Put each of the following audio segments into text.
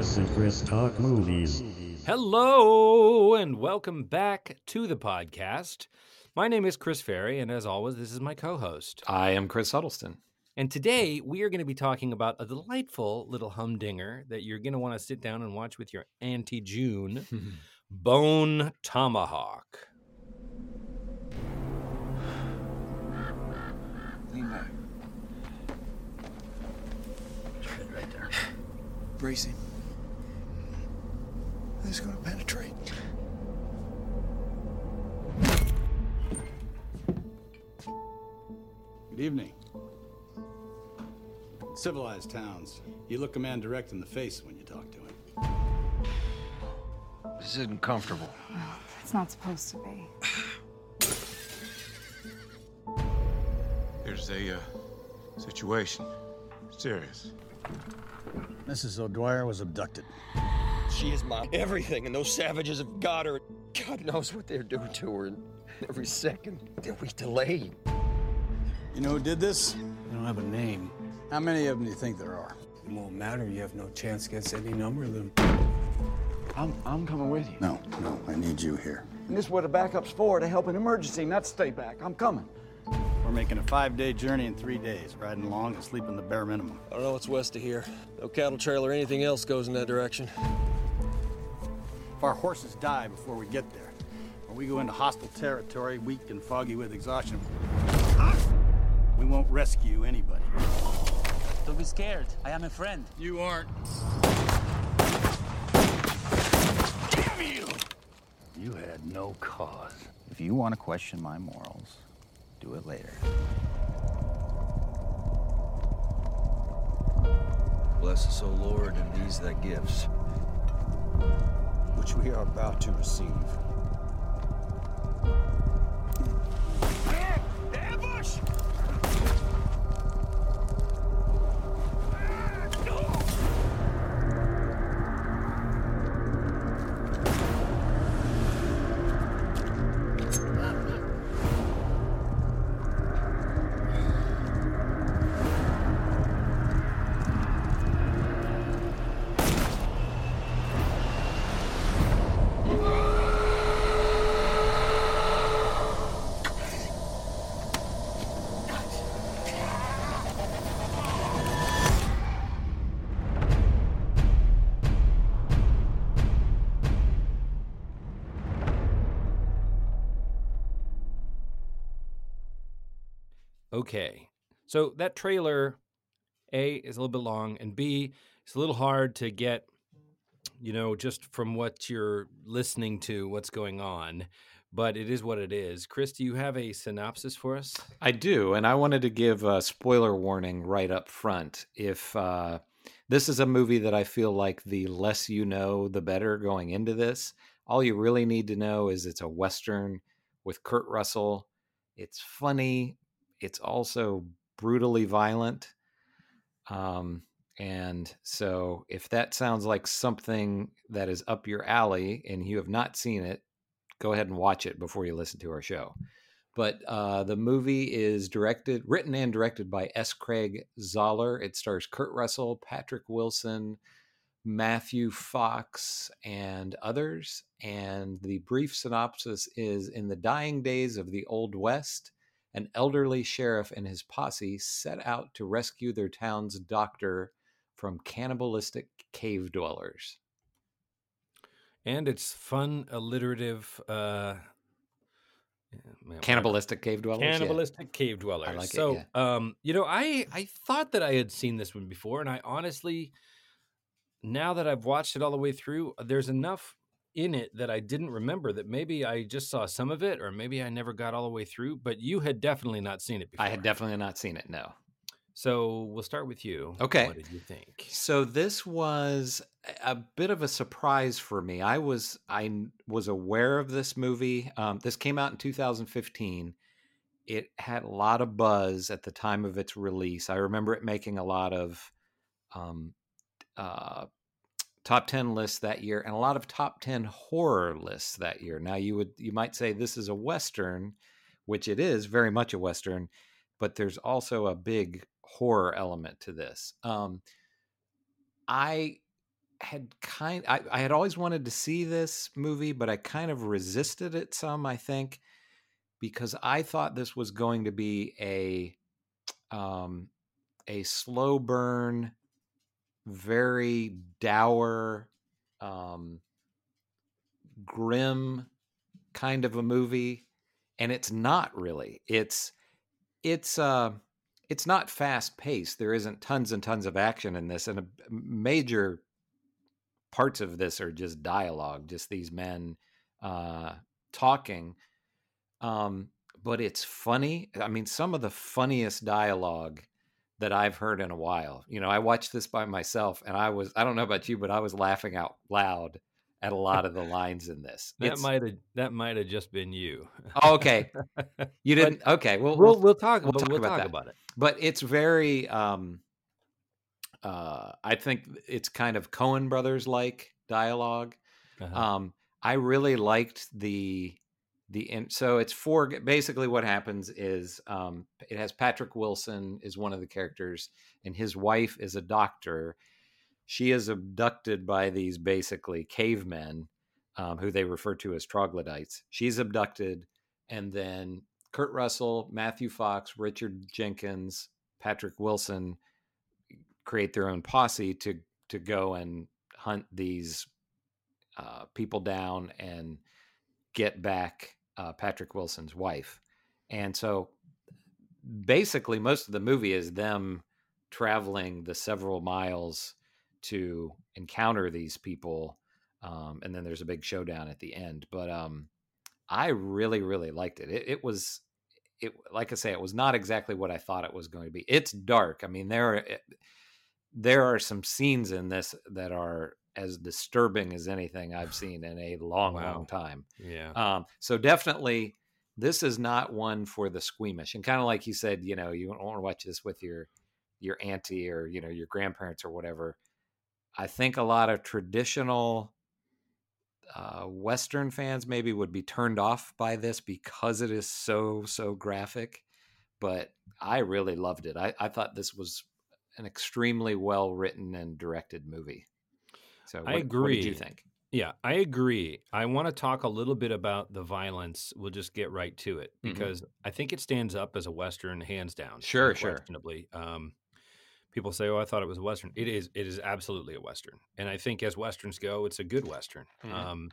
Chris and Chris Talk Movies. Hello, and welcome back to the podcast. My name is Chris Ferry, and as always, this is my co host. I am Chris Huddleston. And today we are going to be talking about a delightful little humdinger that you're going to want to sit down and watch with your Auntie June Bone Tomahawk. Lean back. Right there. Bracing. This is going to penetrate. Good evening. Civilized towns, you look a man direct in the face when you talk to him. This isn't comfortable. It's not supposed to be. There's a uh, situation. Serious. Mrs. O'Dwyer was abducted. She is my everything, and those savages have got her. God knows what they're doing to her. And every second that we delay. You know who did this? You don't have a name. How many of them do you think there are? It won't matter. You have no chance against any number of them. I'm, I'm coming with you. No, no, I need you here. And this is what a backup's for, to help an emergency, not stay back. I'm coming. We're making a five-day journey in three days, riding along and sleeping the bare minimum. I don't know what's west of here. No cattle trail or anything else goes in that direction. If our horses die before we get there, or we go into hostile territory, weak and foggy with exhaustion, we won't rescue anybody. Don't be scared. I am a friend. You aren't. Damn you! You had no cause. If you want to question my morals, do it later. Bless us, O Lord, and these thy gifts, we are about to receive. Okay. So that trailer, A, is a little bit long, and B, it's a little hard to get, you know, just from what you're listening to, what's going on. But it is what it is. Chris, do you have a synopsis for us? I do, and I wanted to give a spoiler warning right up front. If uh, this is a movie that I feel like the less you know, the better going into this. All you really need to know is it's a Western with Kurt Russell. It's funny. It's also brutally violent. Um, and so, if that sounds like something that is up your alley and you have not seen it, go ahead and watch it before you listen to our show. But uh, the movie is directed, written and directed by S. Craig Zahler. It stars Kurt Russell, Patrick Wilson, Matthew Fox, and others. And the brief synopsis is In the dying days of the Old West, an elderly sheriff and his posse set out to rescue their town's doctor from cannibalistic cave dwellers. And it's fun, alliterative, uh, yeah, Cannibalistic cave dwellers? Yeah. cannibalistic cave dwellers. like it, so, yeah. um, you know, I I thought that I had seen this one before, and I honestly, now that I've watched it all the way through, there's enough in it that I didn't remember that maybe I just saw some of it, or maybe I never got all the way through. But you had definitely not seen it before. I had definitely not seen it, no. So we'll start with you. Okay. What did you think? So this was a bit of a surprise for me. I was I was aware of this movie. Um, this came out in 2015. It had a lot of buzz at the time of its release. I remember it making a lot of um, uh, top 10 lists that year and a lot of top 10 horror lists that year. Now you would you might say this is a western, which it is very much a western, but there's also a big horror element to this. Um, I had kind I, I had always wanted to see this movie, but I kind of resisted it some, I think, because I thought this was going to be a um a slow burn, very dour, um grim kind of a movie. And it's not really. It's it's uh it's not fast paced. There isn't tons and tons of action in this, and a major parts of this are just dialogue, just these men uh, talking. Um, but it's funny. I mean, some of the funniest dialogue that I've heard in a while. You know, I watched this by myself, and I was—I don't know about you, but I was laughing out loud at a lot of the lines in this. That might have that might have just been you. Oh, okay. You didn't. Okay. Well, we'll we'll talk. we'll We'll, talk we'll about talk that. about it. but it's very um uh i think it's kind of coen brothers like dialogue Uh-huh. um i really liked the the so it's four basically what happens is um it has patrick wilson is one of the characters and his wife is a doctor. She is abducted by these basically cavemen um, who they refer to as troglodytes. She's abducted and then kurt russell matthew fox richard jenkins patrick wilson create their own posse to to go and hunt these uh, people down and get back uh, Patrick Wilson's wife. And so basically most of the movie is them traveling the several miles to encounter these people um, and then there's a big showdown at the end but um, i really really liked it. it it was it like i say it was not exactly what i thought it was going to be it's dark i mean there are there are some scenes in this that are as disturbing as anything i've seen in a long Wow. long time Yeah. um, so definitely, this is not one for the squeamish. And kind of like you said, you know, you don't want to watch this with your your auntie or you know your grandparents or whatever. I think a lot of traditional uh, Western fans maybe would be turned off by this because it is so so graphic. But I really loved it. I, I thought this was an extremely well written and directed movie. So I what, What did agree. you think? Yeah, I agree. I want to talk a little bit about the violence. We'll just get right to it Mhm. because I think it stands up as a western, hands down. Sure, sure. Um, people say, "Oh, I thought it was a western." It is. It is absolutely a western, and I think as westerns go, it's a good western. Mhm. Um,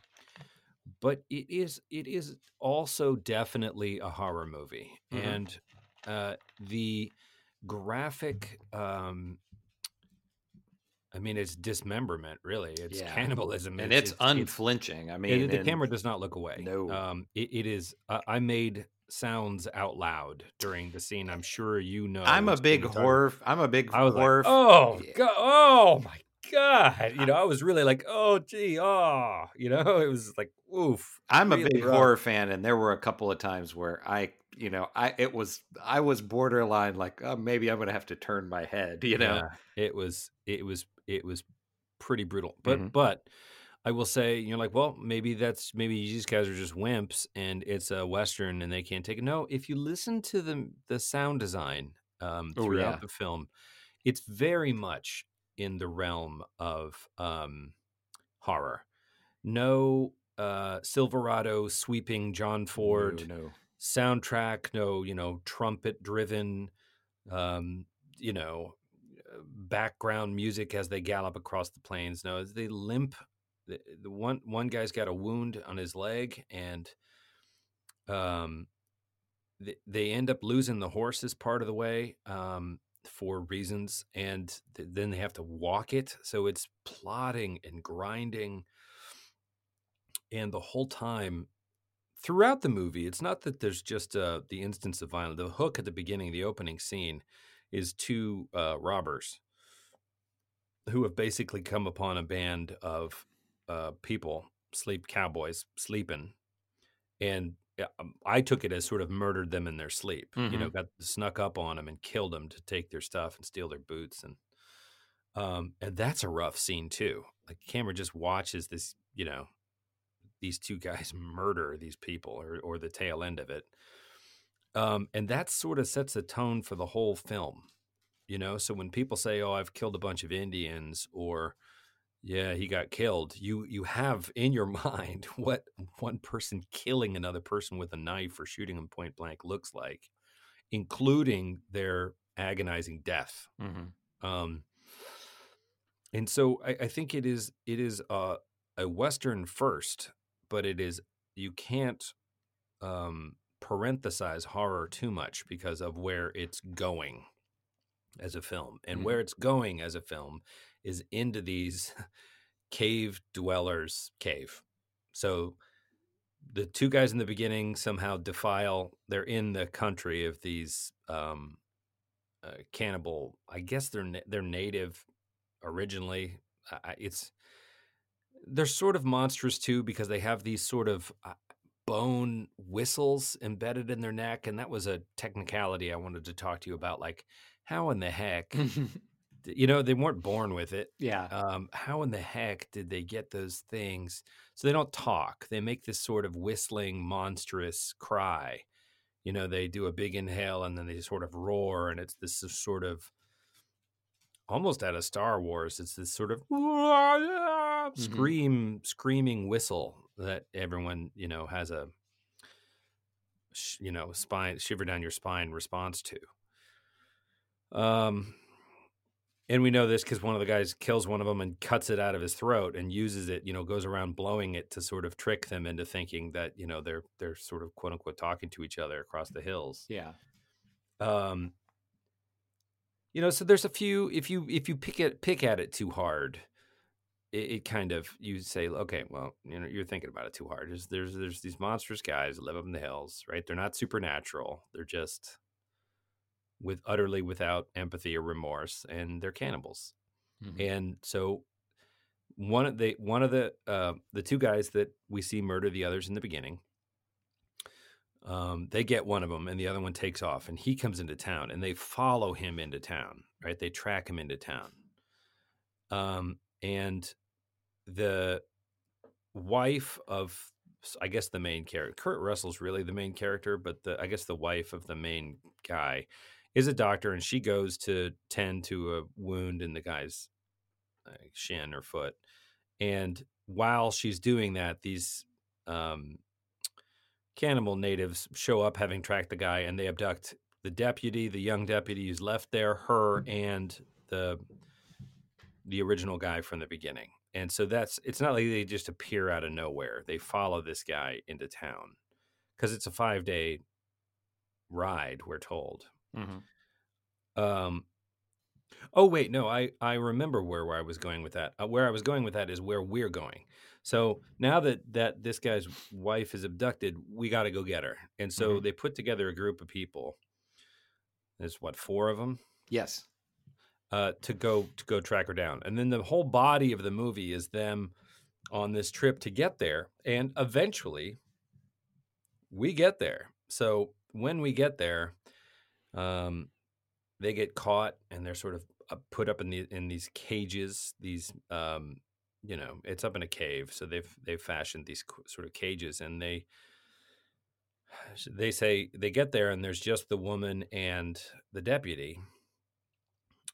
but it is. It is also definitely a horror movie, Mhm. and uh, the graphic. Um, I mean, it's dismemberment. Really, it's Yeah. cannibalism, And It's- it's, it's- unflinching. I it- mean, the camera does not look away. No. um, it, it is. Uh, I made sounds out loud during the scene. I'm sure you know. I'm a big horror. I'm a big horror. like, oh Yeah. god, oh my god! You know, I was really like, oh gee, oh, you know, it was like, oof. I'm a big rough. horror fan, and there were a couple of times where I, you know, I it was I was borderline like oh, maybe I'm gonna have to turn my head. You know, Yeah, it was, it was, it was pretty brutal. But, Mhm. but. I will say, you're like, well, maybe that's maybe these guys are just wimps, and it's a western, and they can't take it. No, if you listen to the the sound design um, Oh, throughout yeah. the film, it's very much in the realm of um, horror. No uh, Silverado sweeping John Ford No, no. soundtrack, no, you know, trumpet driven, um, you know, background music as they gallop across the plains. No, they limp. The, the one one guy's got a wound on his leg, and um, they, they end up losing the horses part of the way um, for reasons, and th- then they have to walk it. So it's plodding and grinding, and the whole time throughout the movie, it's not that there's just uh, the instance of violence. The hook at the beginning, the opening scene, is two uh, robbers who have basically come upon a band of uh, people, sleep cowboys, sleeping, and um, I took it as sort of murdered them in their sleep. You know, got snuck up on them and killed them to take their stuff and steal their boots, and um, and that's a rough scene too. Like the camera just watches this, you know, these two guys murder these people or or the tail end of it. Um, and that sort of sets a tone for the whole film. You know, so when people say, "Oh, I've killed a bunch of Indians," or yeah, he got killed. You you have in your mind what one person killing another person with a knife or shooting them point blank looks like, including their agonizing death. Mm-hmm. Um, and so I, I think it is it is a, a western first, but it is you can't um, parenthesize horror too much because of where it's going as a film, and Mhm. where it's going as a film is into these cave dwellers cave. So the two guys in the beginning somehow defile. They're in the country of these um, uh, cannibal. I guess they're na- they're native originally. It's they're sort of monstrous too because they have these sort of bone whistles embedded in their neck, and that was a technicality I wanted to talk to you about. Like, how in the heck, you know, they weren't born with it. yeah. Um, how in the heck did they get those things? So they don't talk. They make this sort of whistling, monstrous cry. You know, they do a big inhale and then they sort of roar, and it's this sort of almost out of Star Wars. It's this sort of scream, screaming whistle that everyone you know has a you know spine shiver down your spine response to. Um, and we know this because one of the guys kills one of them and cuts it out of his throat and uses it. You know, goes around blowing it to sort of trick them into thinking that you know they're they're sort of quote unquote talking to each other across the hills Yeah. um you know so there's a few if you if you pick it pick at it too hard it, it kind of you say okay well you know you're thinking about it too hard. There's there's there's these monstrous guys that live up in the hills right? They're not supernatural. They're just with utterly without empathy or remorse and they're cannibals. Mhm. and so one of the one of the uh, the two guys that we see murder the others in the beginning um, they get one of them and the other one takes off and he comes into town and they follow him into town right? They track him into town. Um, and the wife of i guess the main character kurt russell's really the main character but the i guess the wife of the main guy is a doctor and she goes to tend to a wound in the guy's uh, shin or foot. And while she's doing that these um, cannibal natives show up having tracked the guy and they abduct the deputy the young deputy who's left there her and the the original guy from the beginning and so that's it's not like they just appear out of nowhere they follow this guy into town because it's a five day ride we're told Mhm. um oh wait no i i remember where, where i was going with that uh, where i was going with that is where we're going so now that that this guy's wife is abducted we got to go get her and so Mhm. they put together a group of people there's what four of them Yes. Uh, to go to go track her down. And then the whole body of the movie is them on this trip to get there, and eventually we get there. So when we get there, um, they get caught and they're sort of uh, put up in the in these cages. These um, you know, it's up in a cave, so they've they've fashioned these sort of cages, and they they say they get there and there's just the woman and the deputy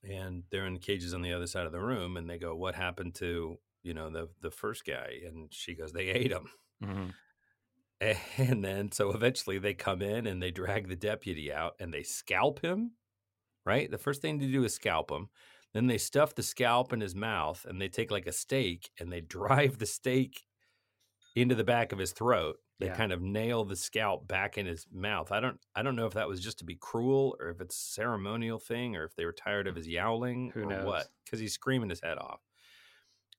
and they're in cages on the other side of the room and they go what happened to you know the the first guy? And she goes they ate him. Mhm. and then so eventually they come in and they drag the deputy out and they scalp him right? The first thing to do is scalp him. Then they stuff the scalp in his mouth and they take like a stake and they drive the stake into the back of his throat they Yeah. kind of nail the scalp back in his mouth i don't i don't know if that was just to be cruel or if it's a ceremonial thing or if they were tired of his yowling Who or knows? what because he's screaming his head off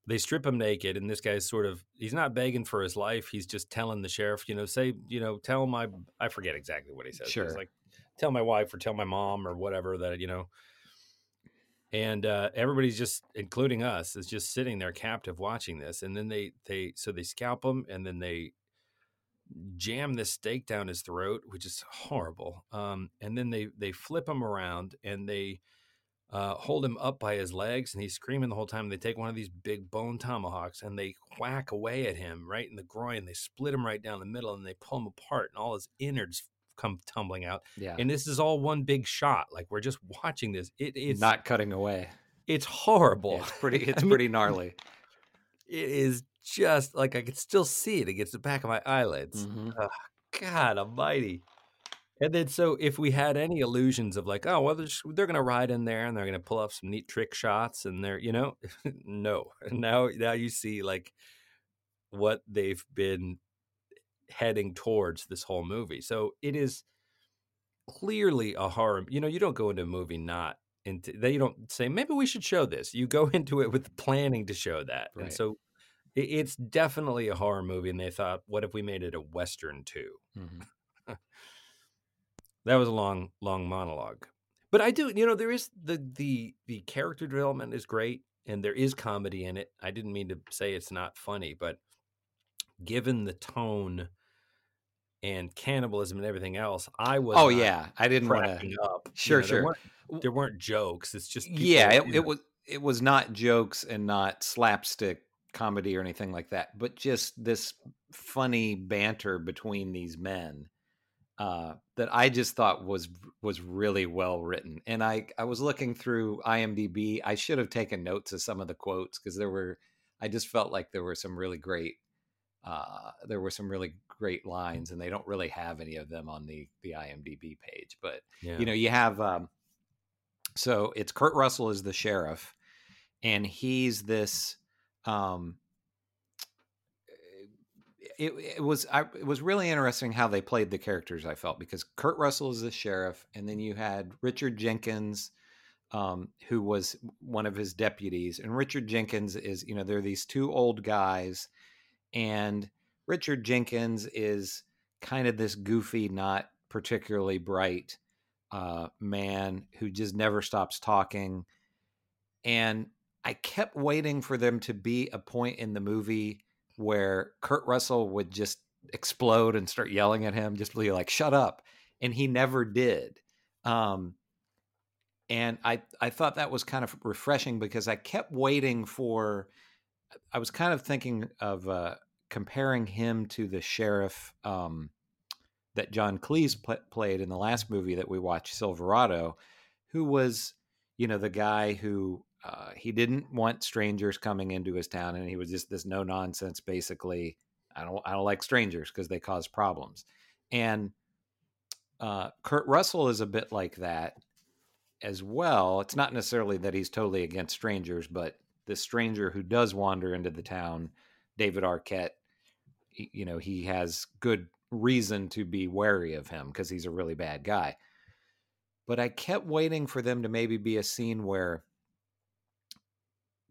they strip him naked and this guy's sort of he's not begging for his life he's just telling the sheriff you know say you know tell my i forget exactly what he says Sure. he's like tell my wife or tell my mom or whatever that you know and uh, everybody's just including us is just sitting there captive watching this and then they they so they scalp him and then they jam this stake down his throat which is horrible um, and then they they flip him around and they uh, hold him up by his legs and he's screaming the whole time they take one of these big bone tomahawks and they whack away at him right in the groin they split him right down the middle and they pull him apart and all his innards come tumbling out Yeah. and this is all one big shot like we're just watching this it is Not cutting away. it's horrible Yeah, it's pretty. I It's mean, pretty gnarly. it is just like I can still see it against the back of my eyelids. Mhm. Oh, God Almighty! And then, so if we had any illusions of like, oh well, they're, just, they're gonna ride in there and they're gonna pull off some neat trick shots, and they're, you know, no. Now, now you see like what they've been heading towards this whole movie. So it is clearly a horror. You know, you don't go into a movie not into that. You don't say maybe we should show this. You go into it with planning to show that, and so it's definitely a horror movie. And they thought, what if we made it a western too? Mhm. That was a long, long monologue. But I do, you know, there is the the the character development is great, and there is comedy in it. I didn't mean to say it's not funny, but given the tone and cannibalism and everything else, I was Oh yeah, I didn't want to. up. You Sure, know, sure. There weren't, there weren't jokes. It's just Yeah, it, it was it was not jokes and not slapstick comedy or anything like that, but just this funny banter between these men uh, that I just thought was was really well written. And I I was looking through IMDb. I should have taken notes of some of the quotes because there were. I just felt like there were some really great. Uh, there were some really great lines, and they don't really have any of them on the the IMDb page. But yeah. you know, you have um, so it's Kurt Russell is the sheriff, and he's this. Um, it, it was I, it was really interesting how they played the characters. I felt because Kurt Russell is the sheriff, and then you had Richard Jenkins, um, who was one of his deputies, and Richard Jenkins is you know they're these two old guys, and Richard Jenkins is kind of this goofy, not particularly bright uh, man who just never stops talking. And I kept waiting for them to be a point in the movie where Kurt Russell would just explode and start yelling at him, just be like, shut up. And he never did. Um, and I, I thought that was kind of refreshing because I kept waiting for, I was kind of thinking of uh, comparing him to the sheriff um, that John Cleese pl- played in the last movie that we watched, Silverado, who was, you know, the guy who uh, he didn't want strangers coming into his town, and he was just this no nonsense, basically. I don't, I don't like strangers because they cause problems. And uh, Kurt Russell is a bit like that as well. It's not necessarily that he's totally against strangers, but the stranger who does wander into the town, David Arquette, you know, he has good reason to be wary of him because he's a really bad guy. But I kept waiting for them to maybe be a scene where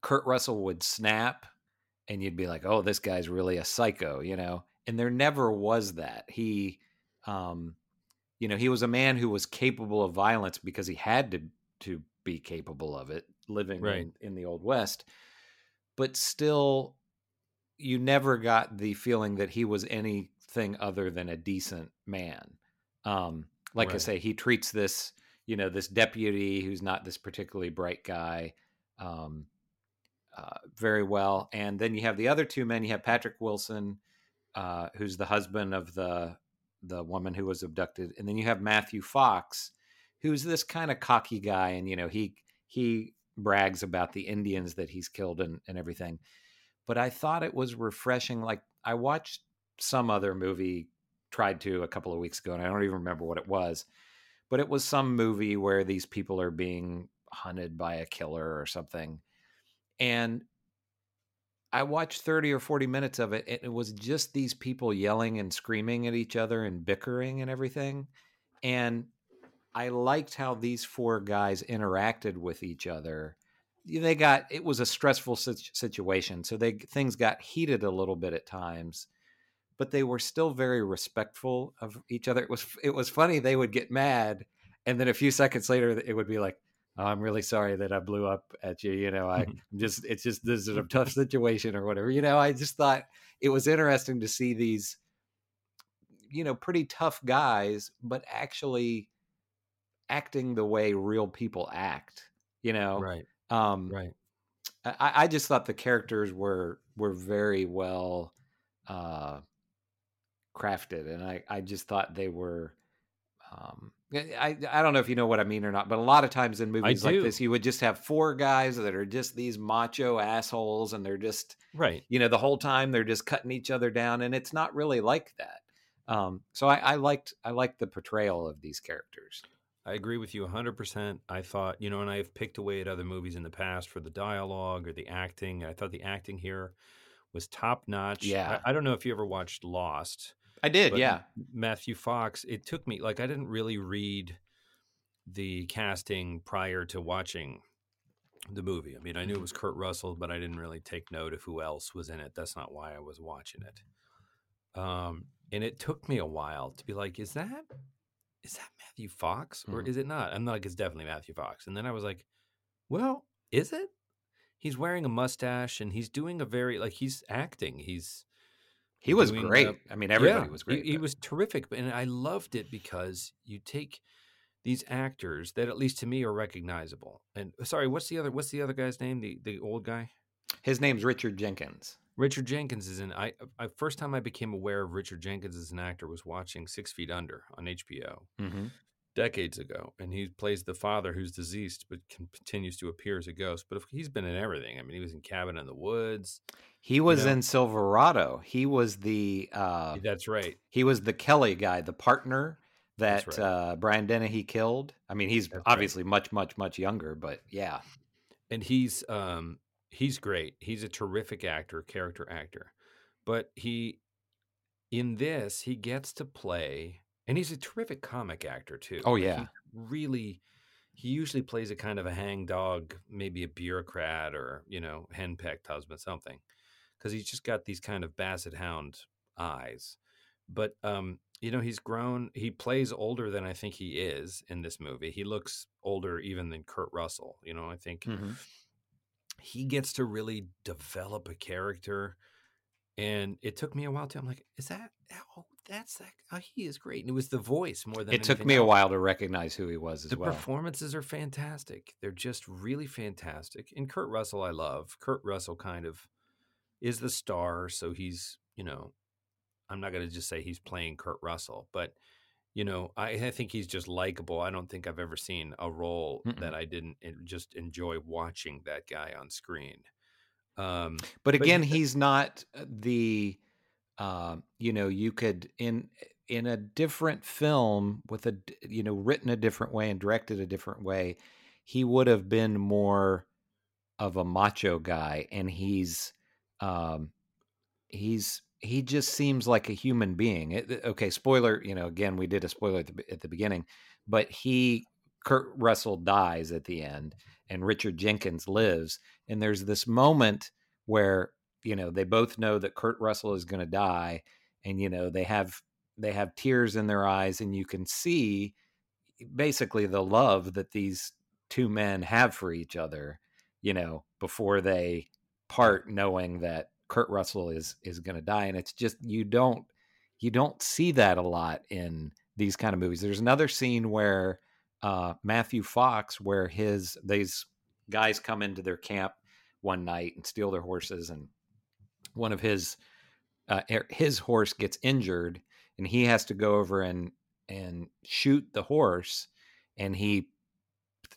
Kurt Russell would snap and you'd be like, oh, this guy's really a psycho, you know? And there never was that. He, um, you know, he was a man who was capable of violence because he had to to be capable of it, living Right. in, in the old west. But still, you never got the feeling that he was anything other than a decent man. Um, like I say, he treats this, you know, this deputy who's not this particularly bright guy, um, uh, very well. And then you have the other two men. You have Patrick Wilson, uh, who's the husband of the the woman who was abducted, and then you have Matthew Fox, who's this kind of cocky guy, and you know he he brags about the Indians that he's killed and, and everything. But I thought it was refreshing. Like I watched some other movie, tried to a couple of weeks ago, and I don't even remember what it was. But it was some movie where these people are being hunted by a killer or something. And I watched 30 or 40 minutes of it, and it was just these people yelling and screaming at each other and bickering and everything. And I liked how these four guys interacted with each other. They got it was a stressful situation, so they things got heated a little bit at times, but they were still very respectful of each other. It was it was funny they would get mad, and then a few seconds later it would be like, "I'm really sorry that I blew up at you." You know, I I'm just it's just this is a tough situation or whatever. You know, I just thought it was interesting to see these, you know, pretty tough guys, but actually acting the way real people act. You know, right, um, right. I, I just thought the characters were were very well uh, crafted, and I I just thought they were. Um, I I don't know if you know what I mean or not, but a lot of times in movies like this, you would just have four guys that are just these macho assholes, and they're just Right. you know the whole time they're just cutting each other down, and it's not really like that. Um, so I, I liked I liked the portrayal of these characters. I agree with you 100%. I thought, you know, and I've picked away at other movies in the past for the dialogue or the acting. I thought the acting here was top notch. Yeah. I, I don't know if you ever watched Lost. I did, but yeah. Matthew Fox, it took me, like, I didn't really read the casting prior to watching the movie. I mean, I knew it was Kurt Russell, but I didn't really take note of who else was in it. That's not why I was watching it. Um, and it took me a while to be like, is that is that Matthew Fox or Mhm. is it not? I'm like, it's definitely Matthew Fox. And then I was like, well, is it? He's wearing a mustache and he's doing a very like he's acting. He's He was uh, great. I mean, everybody yeah, was great. He, but- was terrific, but- and I loved it because you take these actors that, at least to me, are recognizable. And sorry, what's the other? What's the other guy's name? The the old guy. His name's Richard Jenkins. Richard Jenkins is in. I, I first time I became aware of Richard Jenkins as an actor was watching Six Feet Under on HBO Mm-hmm. Decades ago, and he plays the father who's deceased but can, continues to appear as a ghost. But if, he's been in everything. I mean, he was in Cabin in the Woods. He was know? in Silverado. He was the uh, That's right. he was the Kelly guy, the partner that right. uh, Brian Dennehy killed. I mean, he's That's right. obviously much, much, much younger, but yeah, and he's um he's great. He's a terrific actor, character actor. But he in this, he gets to play and he's a terrific comic actor too. Oh, Like, he yeah. really he usually plays a kind of a hangdog, maybe a bureaucrat or, you know, henpecked husband, something. Because he's just got these kind of basset hound eyes. But um, you know, he's grown. He plays older than I think he is in this movie. He looks older even than Kurt Russell. You know, I think Mhm. he gets to really develop a character. And it took me a while to. I'm like, is that? Oh, that's that. Oh, he is great. And it was the voice more than it took me a while to recognize who he was as The well. performances are fantastic. They're just really fantastic. And Kurt Russell, I love. Kurt Russell kind of is the star, so he's you know, I'm not going to just say he's playing Kurt Russell, but you know, I, I think he's just likable. I don't think I've ever seen a role Mm-mm. that I didn't just enjoy watching that guy on screen. Um, but again, he- he's not uh, the uh, you know you could in in a different film with a you know written a different way and directed a different way he would have been more of a macho guy and he's um he's he just seems like a human being. It- okay spoiler you know again we did a spoiler at the, at the beginning but he kurt russell dies at the end and richard jenkins lives and there's this moment where you know they both know that kurt russell is going to die and you know they have they have tears in their eyes and you can see basically the love that these two men have for each other you know before they part knowing that kurt russell is is going to die and it's just you don't you don't see that a lot in these kind of movies. There's another scene where uh matthew fox where his these guys come into their camp one night and steal their horses and one of his uh, his horse gets injured and he has to go over and and shoot the horse and he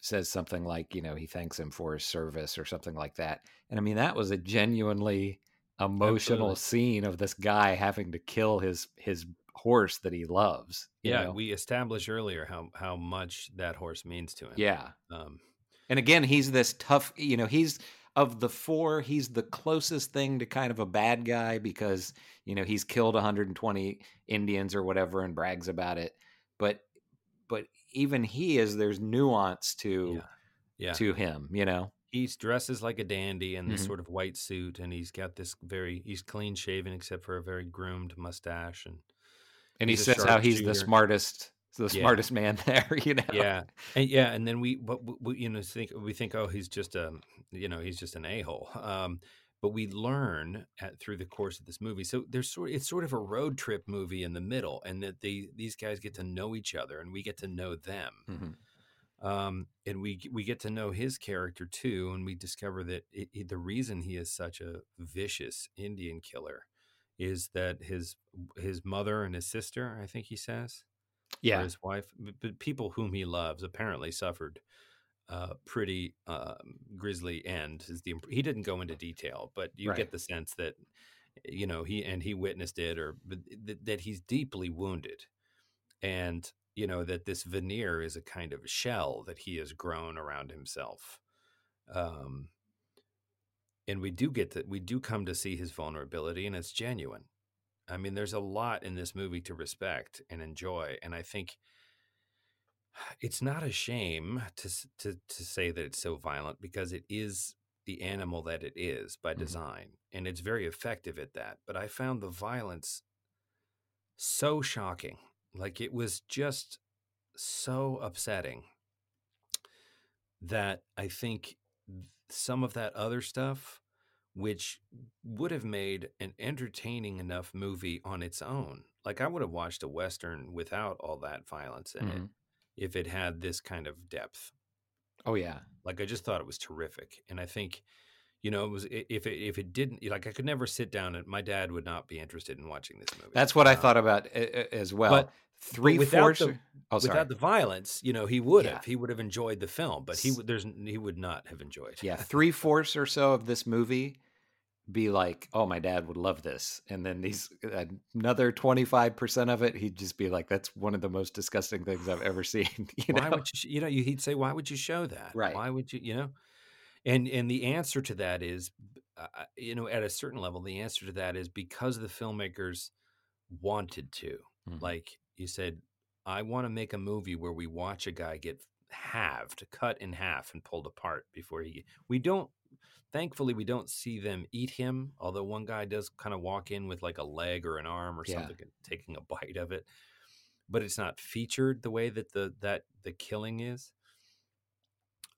says something like you know he thanks him for his service or something like that and i mean that was a genuinely emotional Absolutely. scene of this guy having to kill his his horse that he loves you yeah, know? we established earlier how how much that horse means to him. yeah Um, And again, he's this tough, you know, he's of the four, he's the closest thing to kind of a bad guy because, you know, he's killed 120 Indians or whatever and brags about it. But but even he is there's nuance to yeah. to him, you know. He dresses like a dandy in this Mhm. sort of white suit, and he's got this very he's clean shaven except for a very groomed mustache, and And he says how he's the smartest the Yeah. smartest man there, you know. yeah, and yeah, and then we, but we, you know, think we think, oh, he's just a, you know, he's just an a hole. Um, but we learn at, through the course of this movie. So there's sort, it's sort of a road trip movie in the middle, and that they these guys get to know each other, and we get to know them. Mhm. Um, and we we get to know his character too, and we discover that it, it- the reason he is such a vicious Indian killer is that his his mother and his sister, I think he says, Yeah. his wife. But, people whom he loves apparently suffered a pretty uh, grisly end. Is the he didn't go into detail, but you Right. get the sense that you know he and he witnessed it, or th- that he's deeply wounded, and you know that this veneer is a kind of shell that he has grown around himself. Um, and we do get that we do come to see his vulnerability, and it's genuine. I mean, there's a lot in this movie to respect and enjoy, and I think it's not a shame to to to say that it's so violent because it is the animal that it is by Mhm. design, and it's very effective at that. But I found the violence so shocking, like it was just so upsetting that I think some of that other stuff, which would have made an entertaining enough movie on its own, like I would have watched a western without all that violence in it Mhm. if it had this kind of depth. Oh yeah. Like I just thought it was terrific, and I think, you know, it was if it if it didn't like I could never sit down and my dad would not be interested in watching this movie. That's what I Um, thought about a- a- as well. but- Three without fourths. the- oh. Without the violence, you know, he would Yeah. have. He would have enjoyed the film, but he would. There's he would not have enjoyed. yeah, three fourths or so of this movie be like, "Oh, my dad would love this," and then these another twenty five percent of it, he'd just be like, "That's one of the most disgusting things I've ever seen." You why know? would you? You know, you, he'd say, "Why would you show that? Right. Why would you? You know?" And and the answer to that is, uh, uh, you know, at a certain level, the answer to that is because the filmmakers wanted to. Mhm. Like you said, I want to make a movie where we watch a guy get halved, cut in half, and pulled apart before he. We don't. Thankfully, we don't see them eat him. Although one guy does kind of walk in with like a leg or an arm or Yeah. something, and taking a bite of it, but it's not featured the way that the that the killing is.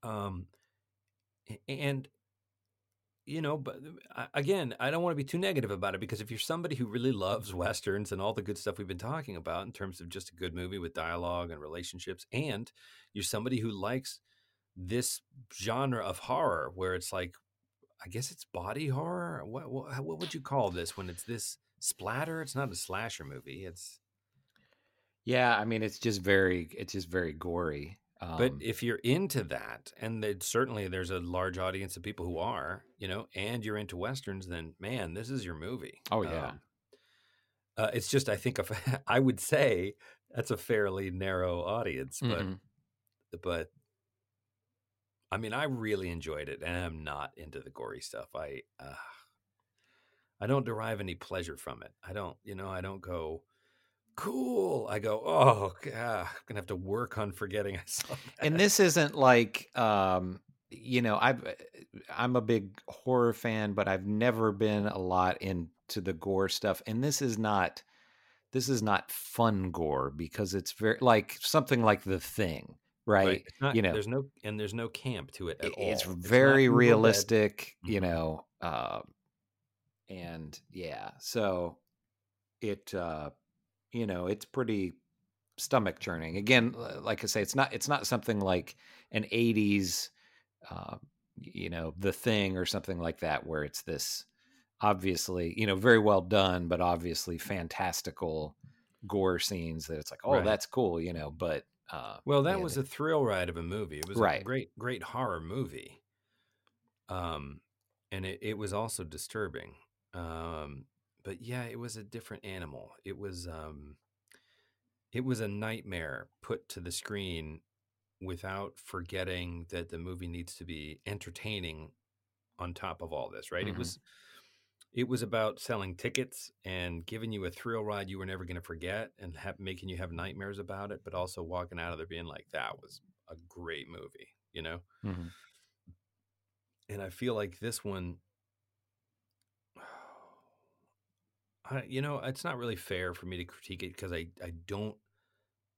Um, and you know, but uh, again, I don't want to be too negative about it because if you're somebody who really loves westerns and all the good stuff we've been talking about in terms of just a good movie with dialogue and relationships, and you're somebody who likes this genre of horror where it's like, I guess it's body horror. What what, what would you call this when it's this splatter? It's not a slasher movie. It's Yeah, I mean, it's just very, it's just very gory. Um, But if you're into that, and certainly there's a large audience of people who are, you know, and you're into westerns, then man, this is your movie. Oh, yeah. Um, uh, it's just I think of, I would say that's a fairly narrow audience, but mhm. but I mean, I really enjoyed it, and I'm not into the gory stuff. I uh, I don't derive any pleasure from it. I don't, you know, I don't go cool. I go, oh, God, I'm gonna have to work on forgetting I saw that. and this isn't like um you know i've i'm a big horror fan but i've never been a lot into the gore stuff and this is not this is not fun gore because it's very like something like the thing right, It's not, you know there's no and there's no camp to it at it- all. it's very realistic you Mhm. know uh and yeah so it uh you know it's pretty stomach churning again like i say it's not it's not something like an 80s uh you know the thing or something like that where it's this obviously you know very well done but obviously fantastical gore scenes that it's like oh Right. that's cool you know but uh Well, that was a thrill ride of a movie. It was a great, great horror movie. Um, and it, it was also disturbing. Um, but yeah, it was a different animal. It was um, it was a nightmare put to the screen without forgetting that the movie needs to be entertaining on top of all this. Right? It Mhm. was it was about selling tickets and giving you a thrill ride you were never going to forget and ha- making you have nightmares about it, but also walking out of there being like, that was a great movie, you know? Mhm. And I feel like this one, I, you know, it's not really fair for me to critique it because I, I don't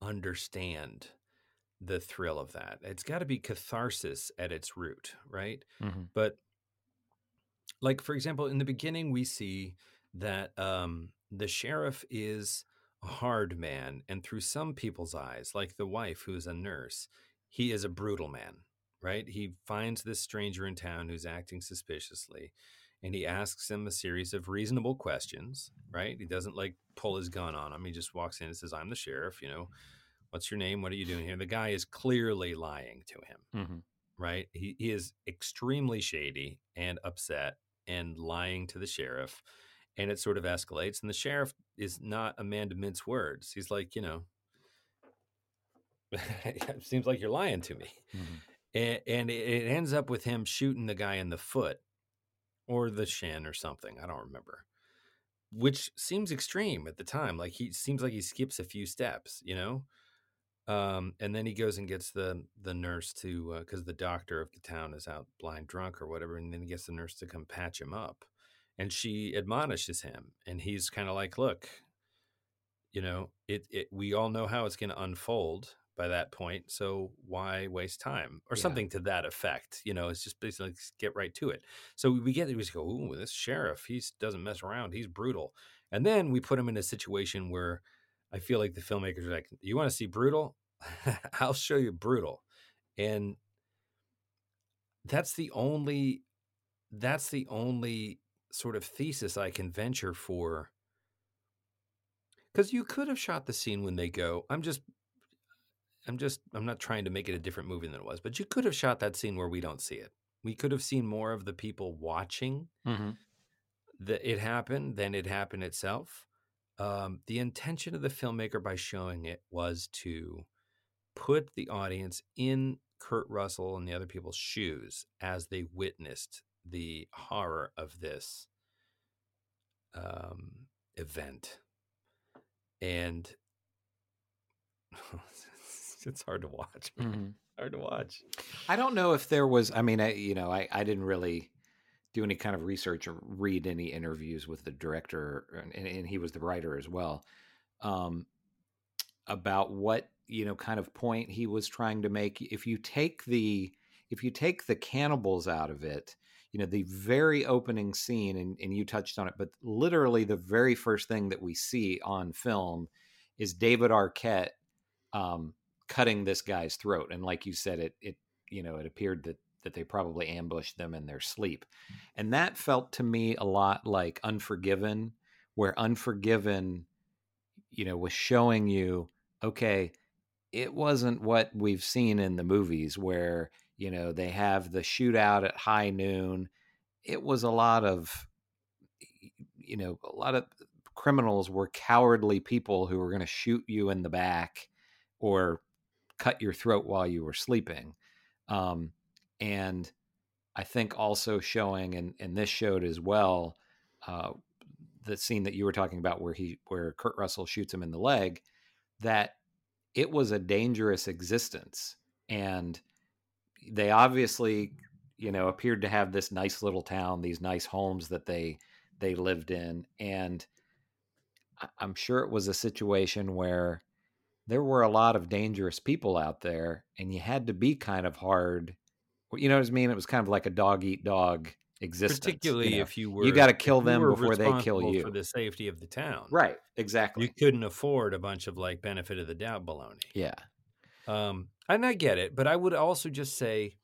understand the thrill of that. It's got to be catharsis at its root, right? Mhm. But like for example, in the beginning, we see that um, the sheriff is a hard man, and through some people's eyes, like the wife who's a nurse, he is a brutal man. Right? He finds this stranger in town who's acting suspiciously, and he asks him a series of reasonable questions. Right? He doesn't like pull his gun on him. He just walks in and says, "I'm the sheriff. You know, What's your name? What are you doing here? The guy is clearly lying to him, hmm right? He, he is extremely shady and upset and lying to the sheriff. And it sort of escalates. And the sheriff is not a man to mince words. He's like, you know, it seems like you're lying to me. hmm And, and it ends up with him shooting the guy in the foot or the shin or something. I don't remember. Which seems extreme at the time. Like he seems like he skips a few steps, you know? Um, and then he goes and gets the the nurse to because the doctor of the town is out blind drunk or whatever, and then he gets the nurse to come patch him up, and she admonishes him, and he's kind of like, "Look, you know, it, it we all know how it's going to unfold by that point, so why waste time or Yeah. something to that effect? You know, it's just basically get right to it. So we get we just go, "Ooh, this sheriff, he doesn't mess around. He's brutal." And then we put him in a situation where I feel like the filmmakers are like, "You want to see brutal? I'll show you brutal." And that's the only that's the only sort of thesis I can venture for because you could have shot the scene when they go. I'm just, I'm just, I'm not trying to make it a different movie than it was, but you could have shot that scene where we don't see it. We could have seen more of the people watching hmm that it happened than it happened itself. Um, the intention of the filmmaker by showing it was to put the audience in Kurt Russell and the other people's shoes as they witnessed the horror of this um, event. And it's hard to watch. man. hmm Hard to watch. I don't know if there was. I mean, I you know, I I didn't really do any kind of research or read any interviews with the director, and, and he was the writer as well, um, about what you know kind of point he was trying to make. If you take the if you take the cannibals out of it, you know, the very opening scene, and, and you touched on it, but literally the very first thing that we see on film is David Arquette um, cutting this guy's throat. And like you said, it it you know it appeared that that they probably ambushed them in their sleep, and that felt to me a lot like Unforgiven, where Unforgiven, you know, was showing you okay, it wasn't what we've seen in the movies where you know they have the shootout at high noon. It was a lot of you know a lot of criminals were cowardly people who were going to shoot you in the back or cut your throat while you were sleeping. Um, and I think also showing, and, and this showed as well, uh, the scene that you were talking about where he where Kurt Russell shoots him in the leg, that it was a dangerous existence. And they obviously, you know, appeared to have this nice little town, these nice homes that they they lived in. And I'm sure it was a situation where there were a lot of dangerous people out there and you had to be kind of hard you know what i mean it was kind of like a dog eat dog existence Particularly you know? if you were you got to kill them before they kill you for the safety of the town. right exactly You couldn't afford a bunch of like benefit of the doubt baloney. yeah Um, and I get it, but I would also just say,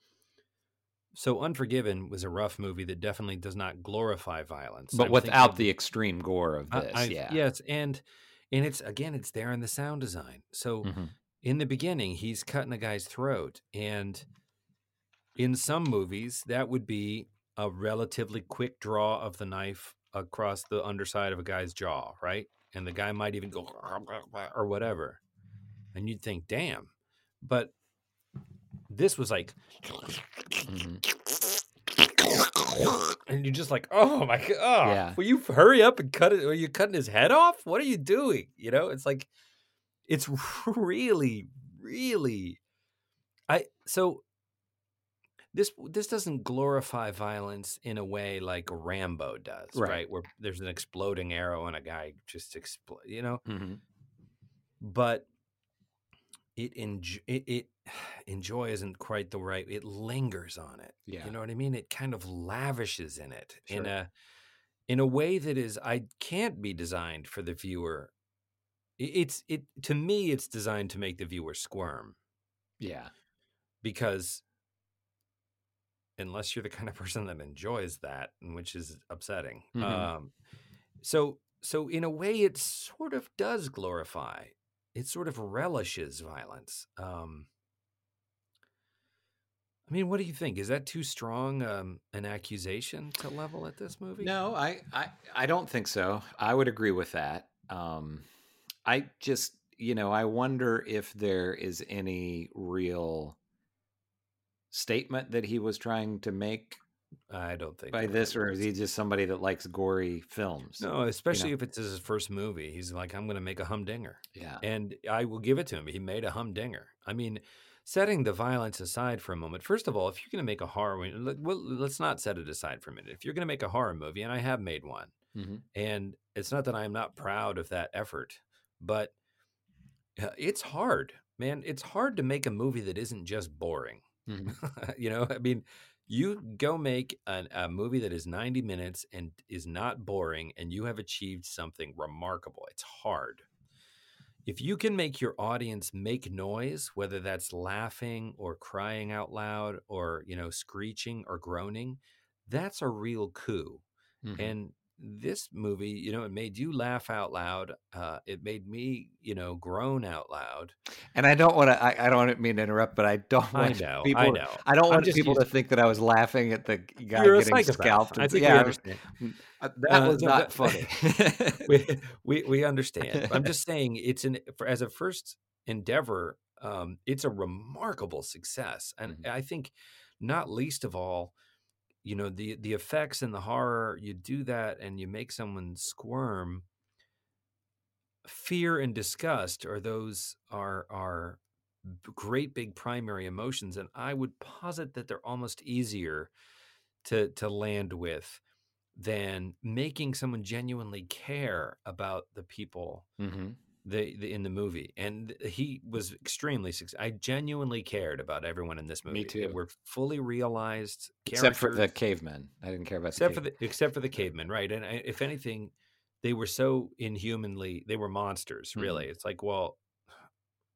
so Unforgiven was a rough movie that definitely does not glorify violence. but I'm without the extreme gore of this I- yeah yes, and and it's again, it's there in the sound design. So Mhm. in the beginning, he's cutting a guy's throat, and in some movies, that would be a relatively quick draw of the knife across the underside of a guy's jaw, right? And the guy might even go or whatever, and you'd think, "Damn," but this was like, Mhm. and you're just like, "Oh my god, Yeah. will you hurry up and cut it? Are you cutting his head off? What are you doing?" You know, it's like, it's really, really, I so this this doesn't glorify violence in a way like Rambo does, Right. right? Where there's an exploding arrow and a guy just explode, you know. Mhm. But it enjoy it, it enjoy isn't quite the right. It lingers on it. Yeah. you know what I mean. It kind of lavishes in it in a in a way that is I can't be designed for the viewer. I- It's it to me. It's designed to make the viewer squirm yeah because unless you're the kind of person that enjoys that, which is upsetting. Mhm. Um, so so in a way, it sort of does glorify. it sort of relishes violence. Um, I mean, what do you think? Is that too strong um, an accusation to level at this movie? No, I, I, I don't think so. I would agree with that. Um, I just, you know, I wonder if there is any real statement that he was trying to make I don't think by this, or is he just somebody that likes gory films? No, especially know? if it's his first movie. He's like, I'm going to make a humdinger. Yeah. And I will give it to him. He made a humdinger. I mean, setting the violence aside for a moment, first of all, if you're going to make a horror well, let's not set it aside for a minute. If you're going to make a horror movie, and I have made one, Mhm. and it's not that I'm not proud of that effort, but uh, it's hard, man. It's hard to make a movie that isn't just boring. Mhm. you know, I mean, you go make an, a movie that is 90 minutes and is not boring, and you have achieved something remarkable. It's hard. If you can make your audience make noise, whether that's laughing or crying out loud or, you know, screeching or groaning, that's a real coup. Mhm. And this movie, you know, it made you laugh out loud. Uh, it made me, you know, groan out loud. And I don't want to. I, I don't mean to interrupt, but I don't I want know, people. I know. I don't want people to think that I was laughing at the guy getting scalped. I think yeah, I- understand. uh, that Uh, was no, not funny. we, we we understand. I'm just saying it's an for, as a first endeavor, um, it's a remarkable success, and Mm-hmm. I think not least of all, you know the the effects and the horror. You do that, and you make someone squirm. Fear and disgust are those are are great big primary emotions, and I would posit that they're almost easier to to land with than making someone genuinely care about the people Mhm. The, the in the movie and he was extremely successful i genuinely cared about everyone in this movie Me too. They were fully realized Except for the cavemen, I didn't care about except for the except for the cavemen right and I, if anything they were so inhumanly they were monsters Mhm. really it's like well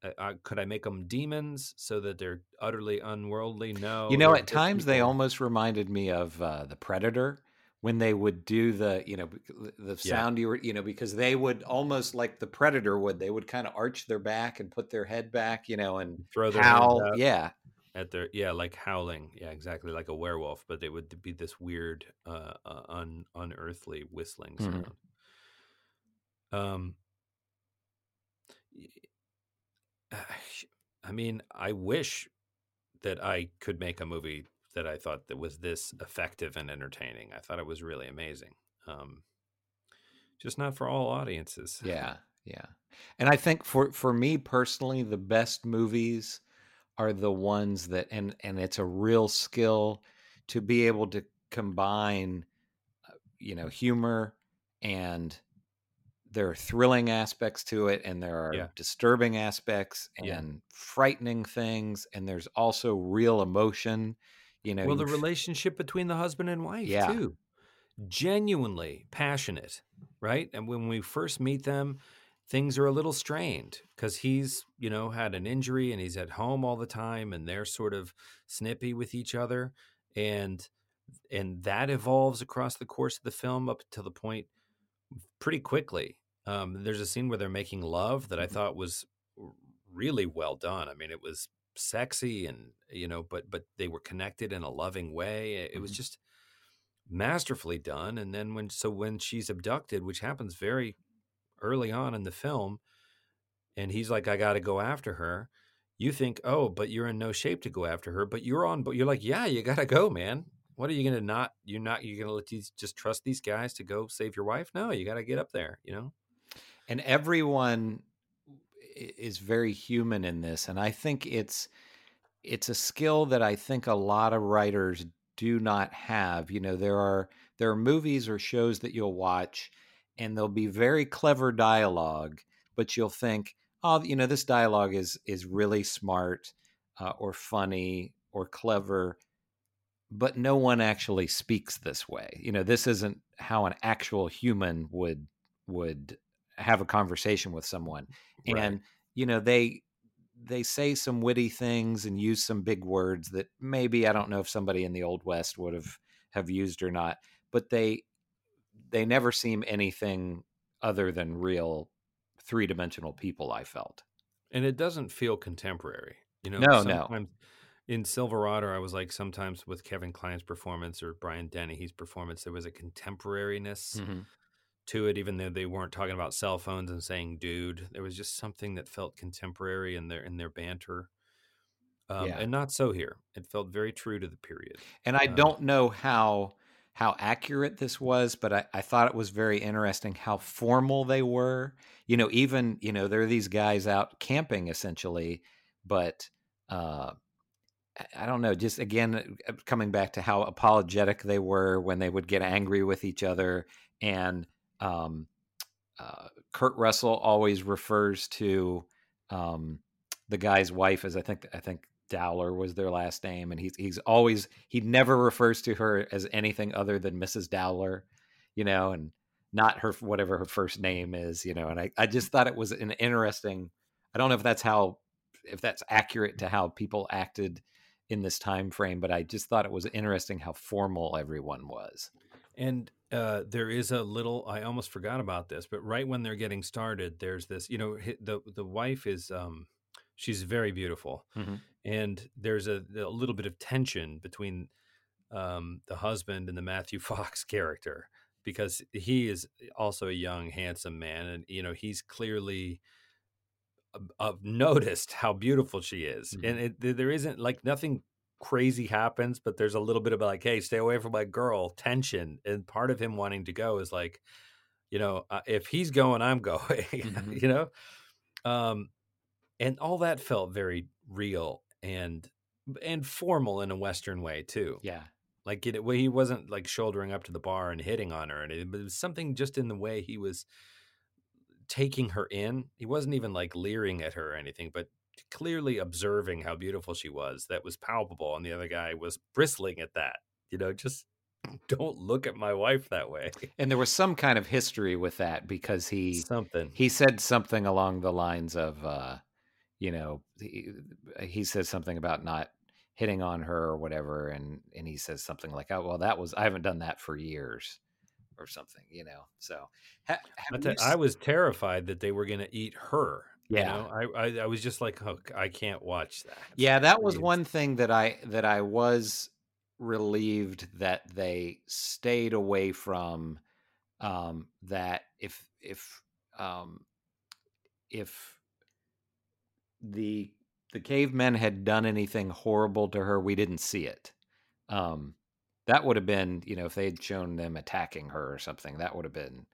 uh, could I make them demons so that they're utterly unworldly? No. You know, at times they almost reminded me of uh, the Predator when they would do the, you know, the sound you were, you know, because they would almost like the Predator would. They would kind of arch their back and put their head back, you know, and throw their howl. Yeah, at their yeah like howling yeah exactly like a werewolf but they would be this weird uh, uh un unearthly whistling Mhm. sound um y- i mean i wish that i could make a movie that i thought that was this effective and entertaining i thought it was really amazing um just not for all audiences yeah, yeah. And I think for for me personally, the best movies are the ones that, and and it's a real skill to be able to combine, uh, you know, humor and there are thrilling aspects to it and there are Yeah. disturbing aspects and Yeah. frightening things and there's also real emotion you know well the relationship between the husband and wife Yeah. too. Genuinely passionate right? And when we first meet them things are a little strained because he's you know had an injury and he's at home all the time and they're sort of snippy with each other. And and that evolves across the course of the film up to the point pretty quickly. Um, there's a scene where they're making love that i Mm-hmm. thought was really well done. I mean it was sexy and you know but but they were connected in a loving way it, it was mm-hmm. just masterfully done and then when so when she's abducted which happens very early on in the film and he's like i got to go after her you think oh but you're in no shape to go after her but you're on but you're like yeah you got to go man. What are you gonna not you're not you're gonna let these just trust these guys to go save your wife? No you got to get up there you know? And everyone is very human in this and i think it's it's a skill that i think a lot of writers do not have you know there are there are movies or shows that you'll watch and there'll be very clever dialogue but you'll think oh you know this dialogue is is really smart uh, or funny or clever but no one actually speaks this way. You know this isn't how an actual human would would have a conversation with someone Right. and you know they they say some witty things and use some big words that maybe i don't know if somebody in the old west would have have used or not but they they never seem anything other than real three-dimensional people i felt and it doesn't feel contemporary. You know, No, no. in Silverado, I was like sometimes with Kevin Kline's performance or Brian Dennehy's performance, there was a contemporariness Mhm. To it, even though they weren't talking about cell phones and saying "dude." There was just something that felt contemporary in their in their banter, um, Yeah. and not so here. It felt very true to the period. And I Uh, don't know how how accurate this was, but I, I thought it was very interesting how formal they were. You know, even you know there are these guys out camping essentially, but uh, I- I don't know. Just again, uh, coming back to how apologetic they were when they would get angry with each other, and um, uh, Kurt Russell always refers to um, the guy's wife as I think I think Dowler was their last name, and he's he's always he never refers to her as anything other than Mrs. Dowler, you know, and not her whatever her first name is, you know. And I I just thought it was an interesting. I don't know if that's how if that's accurate to how people acted in this time frame, but I just thought it was interesting how formal everyone was. And uh, there is a little. I almost forgot about this, but right when they're getting started, there's this. You know, the the wife is um, she's very beautiful, Mhm. and there's a, a little bit of tension between um, the husband and the Matthew Fox character because he is also a young, handsome man, and you know he's clearly uh, noticed how beautiful she is, and it, there isn't like nothing crazy happens, but there's a little bit of like, hey, stay away from my girl tension, and part of him wanting to go is like, you know, uh, if he's going, I'm going, Mhm. you know, um, and all that felt very real and and formal in a Western way too. Yeah. Like it, he wasn't like shouldering up to the bar and hitting on her, and it, but it was something just in the way he was taking her in. He wasn't even like leering at her or anything, but clearly observing how beautiful she was. That was palpable, and the other guy was bristling at that. You know, just don't look at my wife that way. And there was some kind of history with that because he Something. he said something along the lines of uh you know he, he says something about not hitting on her or whatever and and he says something like oh well that was i haven't done that for years or something you know so ha, I, you I was terrified that they were going to eat her. You Yeah. know? I, I I was just like, oh, I can't watch that. yeah that was one thing that i that i was relieved that they stayed away from um that if if um if the the cavemen had done anything horrible to her we didn't see it um that would have been you know if they'd shown them attacking her or something that would have been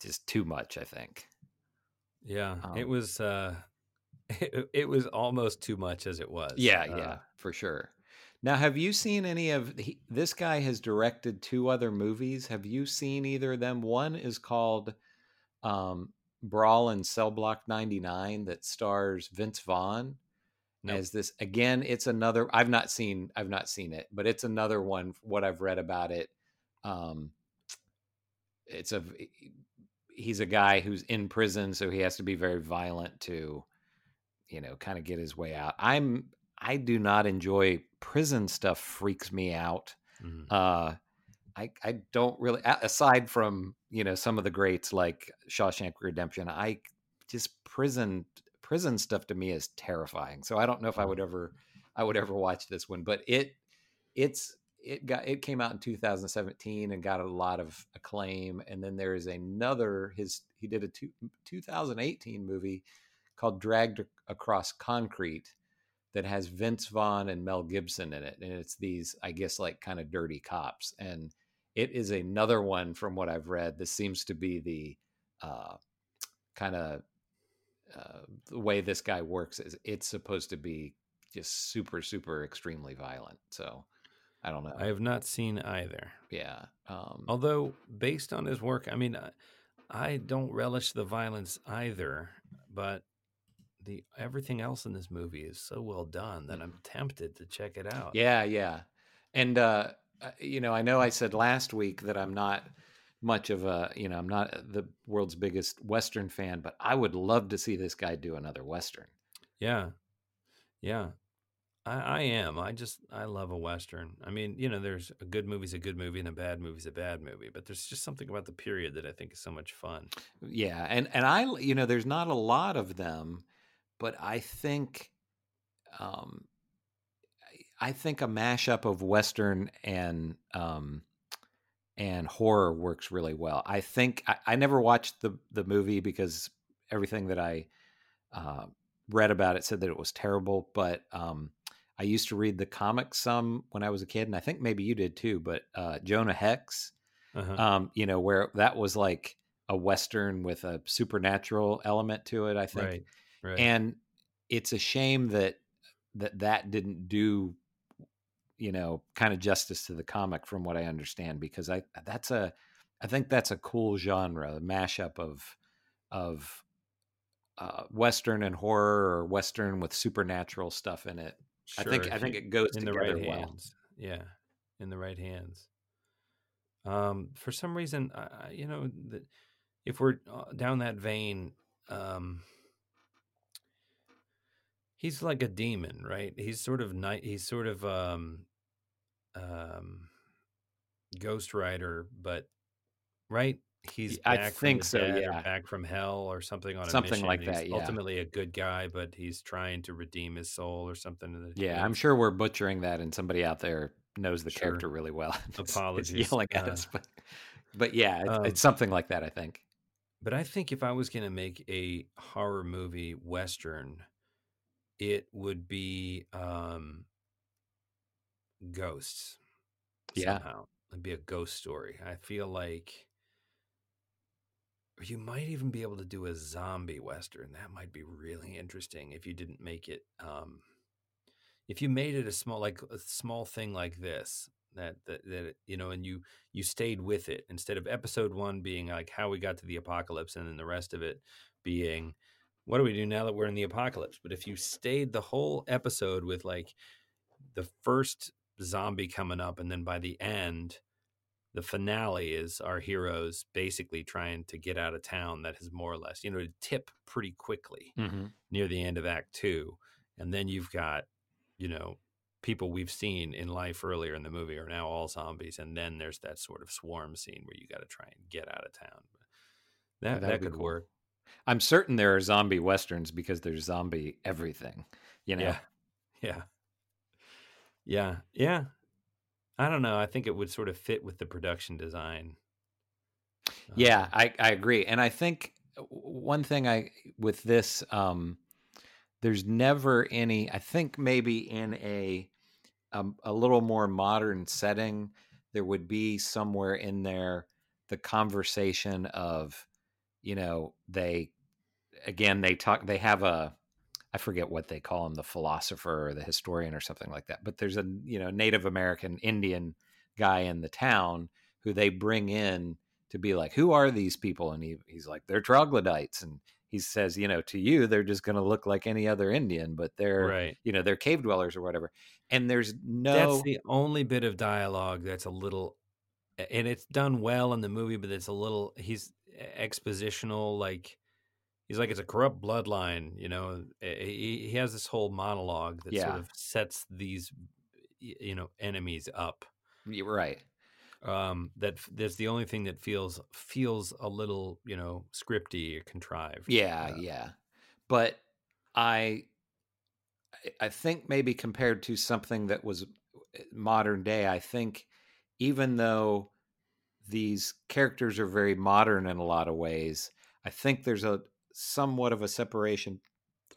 just too much i think Yeah, it Um, was. uh it, it was almost too much as it was. Yeah, Uh, yeah, for sure. Now, have you seen any of he, this guy has directed two other movies? Have you seen either of them? One is called um, Brawl in Cell Block 99 that stars Vince Vaughn Nope. as this again, it's another I've not seen I've not seen it, but it's another one what I've read about it. Um it's a he's a guy who's in prison so he has to be very violent to you know kind of get his way out. I'm i do not enjoy prison stuff freaks me out. Mhm. uh i i don't really aside from you know some of the greats like shawshank redemption i just prison prison stuff to me is terrifying. So i don't know if i would ever i would ever watch this one but it it's it got it came out in 2017 and got a lot of acclaim and then there is another his he did a two, 2018 movie called dragged across concrete that has vince vaughn and mel gibson in it and it's these i guess like kind of dirty cops and it is another one from what i've read this seems to be the uh, kind of uh, the way this guy works is it's supposed to be just super super extremely violent so i don't know I have not seen either. yeah um Although based on his work, I mean, I, I don't relish the violence either, but the everything else in this movie is so well done that I'm tempted to check it out. yeah yeah and uh uh, you know i know i said last week that i'm not much of a you know i'm not the world's biggest western fan but i would love to see this guy do another western Yeah. Yeah. I, I am. I just I love a western. I mean, you know, there's a good movie's a good movie and a bad movie's a bad movie, but there's just something about the period that I think is so much fun. Yeah, and and I you know there's not a lot of them, but I think, um, I think a mashup of western and um, and horror works really well. I think I, I never watched the the movie because everything that I uh, read about it said that it was terrible. But um, I used to read the comics some when I was a kid, and I think maybe you did too. But uh, Jonah Hex, Uh-huh. um, you know, where that was like a western with a supernatural element to it. I think, Right. Right. and it's a shame that that that didn't do you know kind of justice to the comic from what i understand because i that's a i think that's a cool genre a mashup of of uh, western and horror or western with supernatural stuff in it i think i think it goes in the right well hands. Yeah, in the right hands. Um, for some reason, I, I- you know, the, if we're uh, down that vein, um, he's like a demon, right? He's sort of night. He's sort of um, um, Ghost Rider, but right. He's I back from think so, dead yeah. back from hell or something on a Something like he's that, yeah. Ultimately, a good guy, but he's trying to redeem his soul or something. yeah i'm sure we're butchering that and somebody out there knows the Sure. character really well Apologies, yelling at uh, us but but yeah it's, um, it's something like that i think But I think if I was going to make a horror movie western, it would be um, ghosts. Yeah. Somehow. It'd be a ghost story. I feel like you might even be able to do a zombie western. That might be really interesting if you didn't make it um if you made it a small like a small thing like this that that, that you know and you you stayed with it instead of episode 1 being like how we got to the apocalypse and then the rest of it being what do we do now that we're in the apocalypse but if you stayed the whole episode with like the first zombie coming up and then by the end the finale is our heroes basically trying to get out of town that has more or less you know to tip pretty quickly mm-hmm. near the end of act two and then you've got you know people we've seen in life earlier in the movie are now all zombies and then there's that sort of swarm scene where you got to try and get out of town. That that'd that could cool. work. I'm certain there are zombie westerns because there's zombie everything you know? Yeah yeah. Yeah. Yeah i don't know i think it would sort of fit with the production design Yeah, Um, I, I agree. And I think one thing I with this, um, there's never any. I think maybe in a um, a little more modern setting, there would be somewhere in there the conversation of, you know, they again they talk they have a I forget what they call him, the philosopher or the historian or something like that. But there's a you know Native American Indian guy in the town who they bring in to be like, who are these people? And he, he's like, they're troglodytes. And he says, you know, to you, they're just going to look like any other Indian, but they're, right you know, they're cave dwellers or whatever. And there's no, that's the only bit of dialogue that's a little and it's done well in the movie but it's a little he's expositional like he's like it's a corrupt bloodline you know Eh, he, he has this whole monologue that sort of sets these you know enemies up you're right. um that that's the only thing that feels feels a little you know scripty or contrived Yeah, Uh, yeah. But I I- think maybe compared to something that was uh, modern day, I think even though these characters are very modern in a lot of ways, I think there's a somewhat of a separation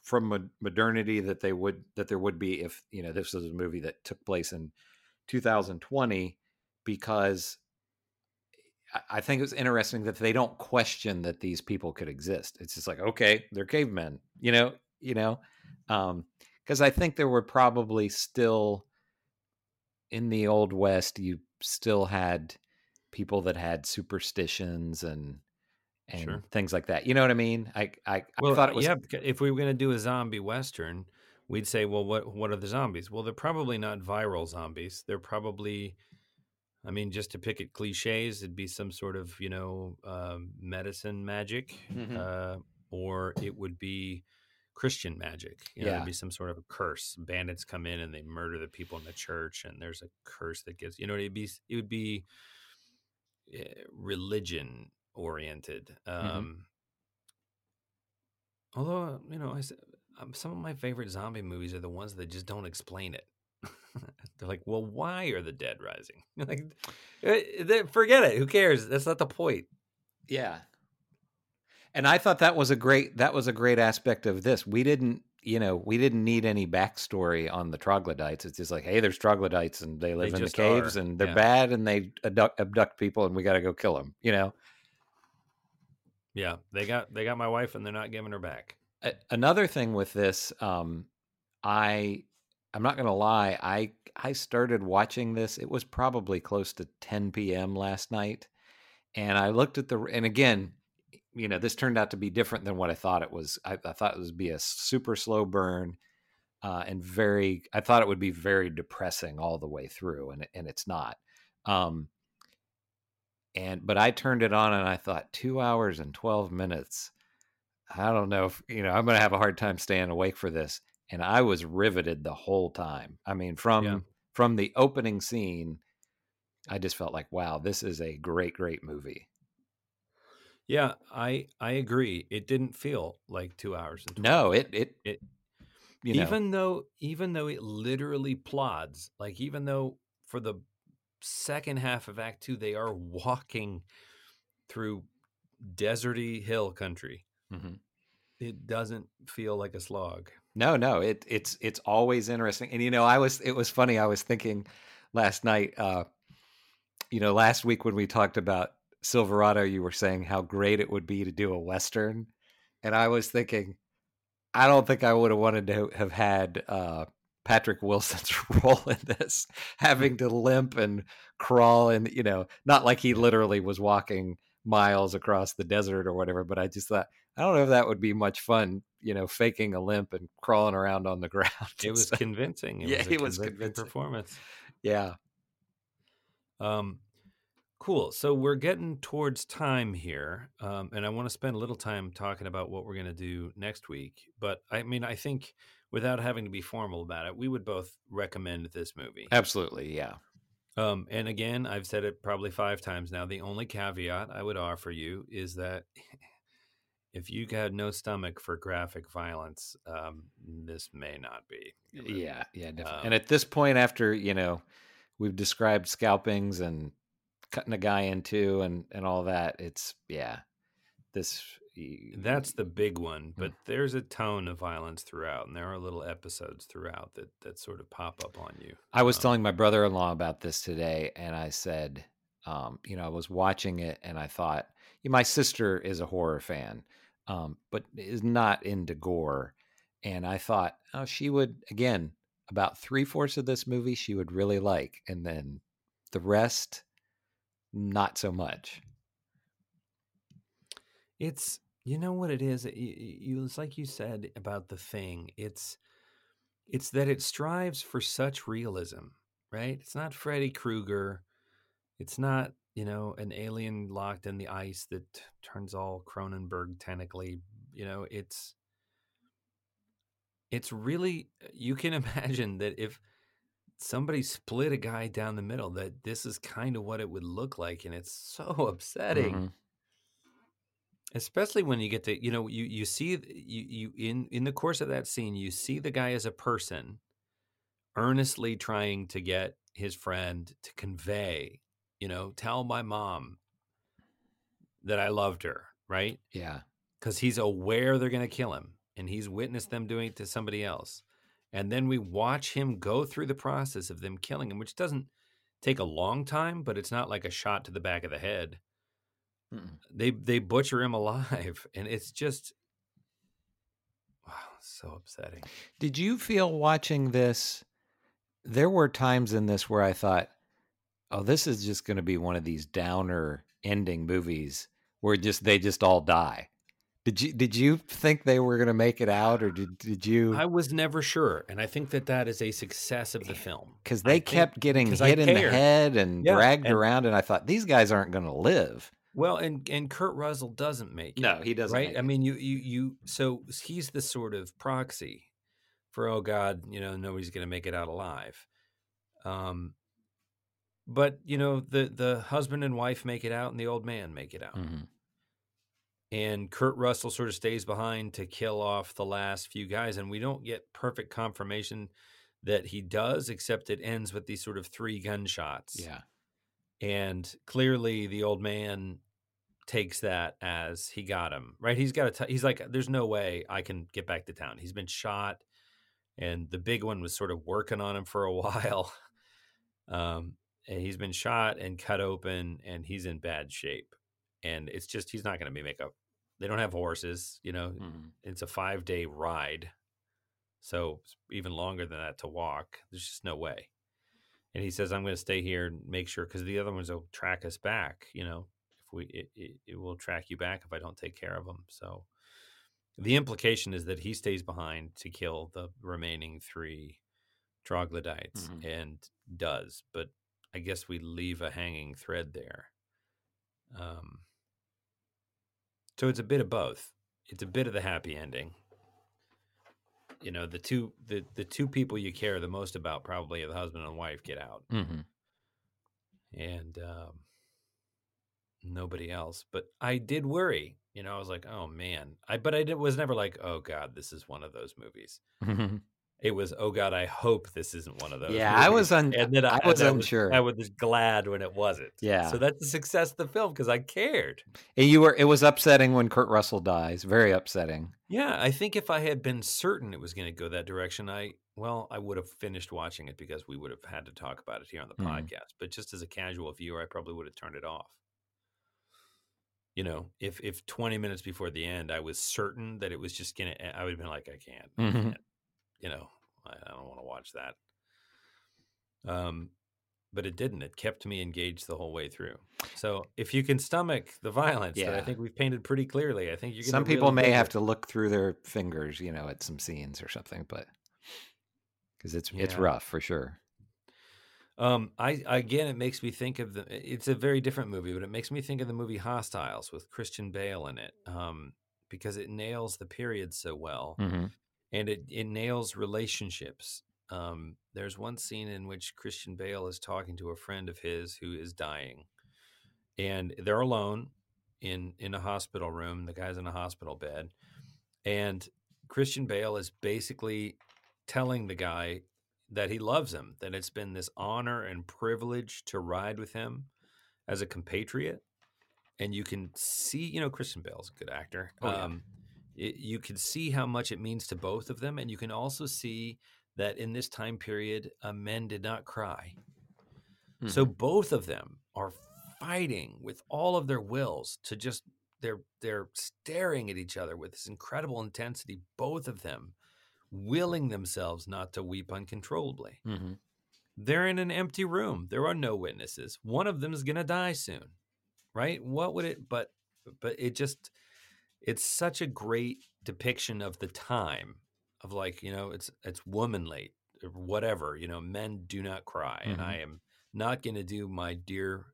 from modernity that they would that there would be if you know this was a movie that took place in 2020 because I- think it's interesting that they don't question that these people could exist. It's just like, okay, they're cavemen, you know, you know, um, because I think there were probably still in the old west, you still had people that had superstitions and and Sure. things like that. You know what I mean? I I, Well, I thought it was yeah. If we were going to do a zombie western, we'd say, well, what what are the zombies? Well, they're probably not viral zombies. They're probably, I mean, just to pick at cliches, it'd be some sort of you know um, medicine magic, Mhm. uh, or it would be Christian magic. You know, Yeah. there'd be some sort of a curse. Bandits come in and they murder the people in the church, and there's a curse that gives. You know, it'd be it would be uh, religion oriented. Mm-hmm. Um, Although uh, you know, I, um, some of my favorite zombie movies are the ones that just don't explain it. They're like, well, why are the dead rising? like, eh, forget it. Who cares? That's not the point. Yeah. And I thought that was a great that was a great aspect of this. We didn't, you know, we didn't need any backstory on the troglodytes. It's just like, hey, there's troglodytes and they live in the caves are, and they're yeah. bad and they abduct, abduct people and we got to go kill them. You know. Yeah, they got they got my wife and they're not giving her back. Another thing with this, um, I I'm not gonna lie, I I started watching this. It was probably close to 10 p.m. last night, and I looked at the and again, you know, this turned out to be different than what I thought it was. I, I thought it would be a super slow burn, uh, and very. I thought it would be very depressing all the way through, and and it's not. Um, and but I turned it on and I thought two hours and 12 minutes. I don't know if you know I'm going to have a hard time staying awake for this. And I was riveted the whole time. I mean, from Yeah. from the opening scene, I just felt like, wow, this is a great, great movie. Yeah, I I agree. It didn't feel like two hours and 12 No, it it it you know, even though even though it literally plods like even though for the second half of act 2 they are walking through deserty hill country Mhm. it doesn't feel like a slog No, no, it it's it's always interesting. And you know, I was it was funny. I was thinking last night, uh, you know, last week when we talked about Silverado, you were saying how great it would be to do a western, and I was thinking, I don't think I would have wanted to have had uh, Patrick Wilson's role in this, having to limp and crawl, and you know, not like he literally was walking miles across the desert or whatever, but I just thought. I don't know if that would be much fun, you know, faking a limp and crawling around on the ground. it was So, convincing it Yeah, was a it was convincing convincing. performance yeah. Um, cool. So we're getting towards time here, um, and I want to spend a little time talking about what we're going to do next week. But I mean, I think without having to be formal about it, we would both recommend this movie. Absolutely. Yeah. Um, and again, I've said it probably five times now. The only caveat I would offer you is that if you had no stomach for graphic violence, um, this may not be. Yeah. Yeah. Definitely. Um, and at this point, after, you know, we've described scalpings and cutting a guy in two and, and all that, it's, yeah, this. That's the big one, Hmm. but there's a tone of violence throughout, and there are little episodes throughout that that sort of pop up on you. I was Um, telling my brother in law about this today, and I said, um, you know, I was watching it and I thought, yeah, my sister is a horror fan, um, but is not into gore. And I thought, oh, she would, again, about three fourths of this movie she would really like. And then the rest, not so much. It's you know what it is. You, you it's like you said about the thing. It's it's that it strives for such realism, right? It's not Freddy Krueger. It's not you know an alien locked in the ice that turns all Cronenberg tentacly. You know, it's it's really you can imagine that if somebody split a guy down the middle that this is kind of what it would look like and it's so upsetting Mhm. Especially when you get to you know you you see you you in in the course of that scene you see the guy as a person earnestly trying to get his friend to convey you know tell my mom that i loved her right? Yeah. because he's aware they're going to kill him and he's witnessed them doing it to somebody else. And then we watch him go through the process of them killing him which doesn't take a long time but it's not like a shot to the back of the head Mm-mm. they they butcher him alive and it's just wow so upsetting Did you feel watching this? There were times in this where I thought, "Oh, this is just going to be one of these downer ending movies where just they just all die." Did you did you think they were going to make it out, or did did you? i was never sure and i think that that is a success of the eh, film Because they think- kept getting 'cause I hit in the head and Yeah, dragged and- around, and I thought these guys aren't going to live. Well and and kurt russell doesn't make it No, he doesn't. right i mean you you you so he's the sort of proxy for oh god you know nobody's going to make it out alive um but you know the the husband and wife make it out and the old man make it out Mhm. and Kurt Russell sort of stays behind to kill off the last few guys, and we don't get perfect confirmation that he does, except it ends with these sort of three gunshots. Yeah. And clearly, the old man takes that as he got him right. He's got to. He's like, "There's no way I can get back to town." He's been shot, and the big one was sort of working on him for a while. Um, and he's been shot and cut open, and he's in bad shape. And it's just he's not going to be make up. They don't have horses, you know. Mhm. It's a five day ride, so even longer than that to walk. There's just no way. And he says, "I'm going to stay here and make sure because the other ones will track us back. You know, if we it, it, it will track you back if I don't take care of them." So the implication is that he stays behind to kill the remaining three troglodytes Mhm. and does, but I guess we leave a hanging thread there. Um, so it's a bit of both. It's a bit of the happy ending. You know, the two the the two people you care the most about probably are the husband and wife get out, hmm and um, nobody else. But I did worry. You know, I was like, oh man. I but I did, was never like, oh god, this is one of those movies. It was, oh god, I hope this isn't one of those. Yeah, I was movies." un- and then I and was I unsure. I was glad when it wasn't. Yeah. So that's the success of the film because I cared. And you were. It was upsetting when Kurt Russell dies. Very upsetting. Yeah, I think if I had been certain it was going to go that direction, I well, I would have finished watching it because we would have had to talk about it here on the Mhm. podcast. But just as a casual viewer, I probably would have turned it off. You know, if if 20 minutes before the end I was certain that it was just going to I would have been like I can't. I Mhm. can't. You know, I, I don't want to watch that. Um but it didn't. It kept me engaged the whole way through. So, if you can stomach the violence that I think we've painted pretty clearly, I think you're Some people really may have it. to look through their fingers, you know, at some scenes or something, but because it's it's rough for sure. Um, I again, it makes me think of the. It's a very different movie, but it makes me think of the movie Hostiles with Christian Bale in it, um, because it nails the period so well, hmm and it it nails relationships. Um, there's one scene in which Christian Bale is talking to a friend of his who is dying, and they're alone in in a hospital room. The guy's in a hospital bed, and Christian Bale is basically telling the guy that he loves him, that it's been this honor and privilege to ride with him as a compatriot. And you can see, you know, Christian Bale's a good actor. Oh, yeah. um, it, you can see how much it means to both of them. And you can also see that in this time period, uh, men did not cry. So both of them are fighting with all of their wills to just they're they're staring at each other with this incredible intensity. Both of them willing themselves not to weep uncontrollably. hmm They're in an empty room. There are no witnesses. One of them is going to die soon. Right? What would it but but it just it's such a great depiction of the time of like, you know, it's it's womanly or whatever, you know, men do not cry and Mhm. I am not going to do my dear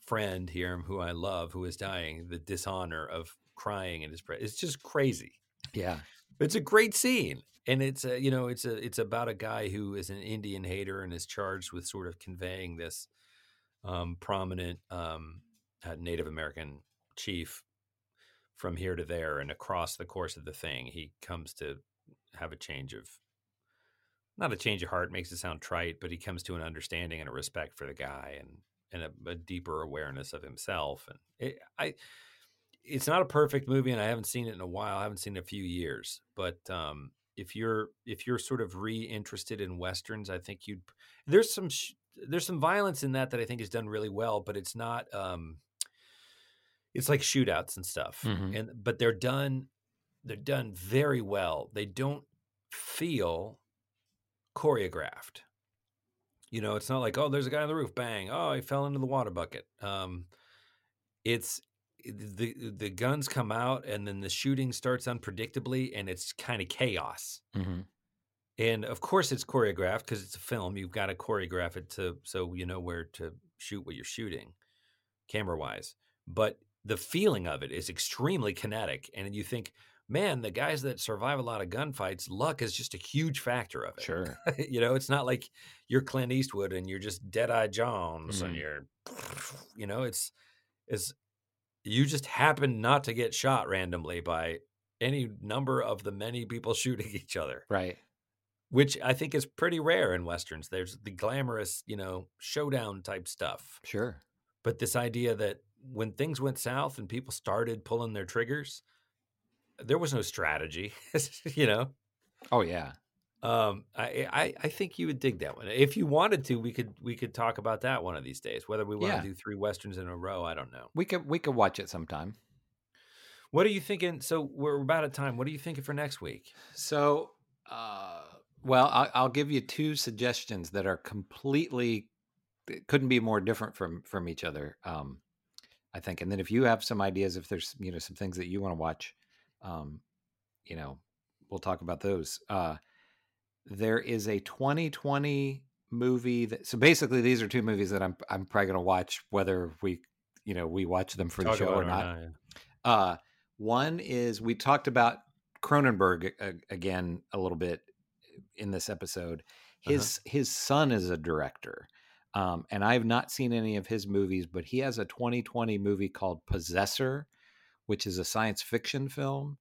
friend here who I love who is dying the dishonor of crying in his presence. It's just crazy. Yeah. It's a great scene, and it's a you know it's a it's about a guy who is an Indian hater and is charged with sort of conveying this um, prominent um, uh, Native American chief from here to there, and across the course of the thing, he comes to have a change of not a change of heart makes it sound trite, but he comes to an understanding and a respect for the guy and and a, a deeper awareness of himself. And it, I, it's not a perfect movie, and I haven't seen it in a while. I haven't seen it in a few years. But um, if you're if you're sort of re-interested in westerns, I think you'd there's some sh- there's some violence in that that I think is done really well, but it's not. Um, it's like shootouts and stuff, Mhm. and but they're done they're done very well. They don't feel choreographed. You know, it's not like, oh, there's a guy on the roof, bang, oh, he fell into the water bucket. Um, it's the the guns come out and then the shooting starts unpredictably and it's kind of chaos. hmm And of course it's choreographed because it's a film. You've got to choreograph it to so you know where to shoot what you're shooting, camera wise. But the feeling of it is extremely kinetic, and you think, man, the guys that survive a lot of gunfights, luck is just a huge factor of it. Sure. you know, it's not like you're Clint Eastwood and you're just Deadeye Jones and Mhm. you're, you know, it's it's you just happen not to get shot randomly by any number of the many people shooting each other. Right. Which I think is pretty rare in westerns. There's the glamorous, you know, showdown type stuff. Sure. But this idea that when things went south and people started pulling their triggers, there was no strategy, you know. Oh yeah. Um, I, I I think you would dig that one. If you wanted to, we could we could talk about that one of these days. Whether we want Yeah. to do three westerns in a row, I don't know. We could we could watch it sometime. What are you thinking? So we're about at time. What are you thinking for next week? So, uh, well, I'll, I'll give you two suggestions that are completely couldn't be more different from from each other. Um, I think, and then if you have some ideas, if there's you know some things that you want to watch, um, you know, we'll talk about those. Uh, there is a 2020 movie that so basically these are two movies that I'm I'm probably going to watch whether we you know we watch them for the Talk show about or not. yeah. Uh, one is we talked about Cronenberg uh, again a little bit in this episode. His his son is a director, um, and I have not seen any of his movies, but he has a 2020 movie called Possessor, which is a science fiction film.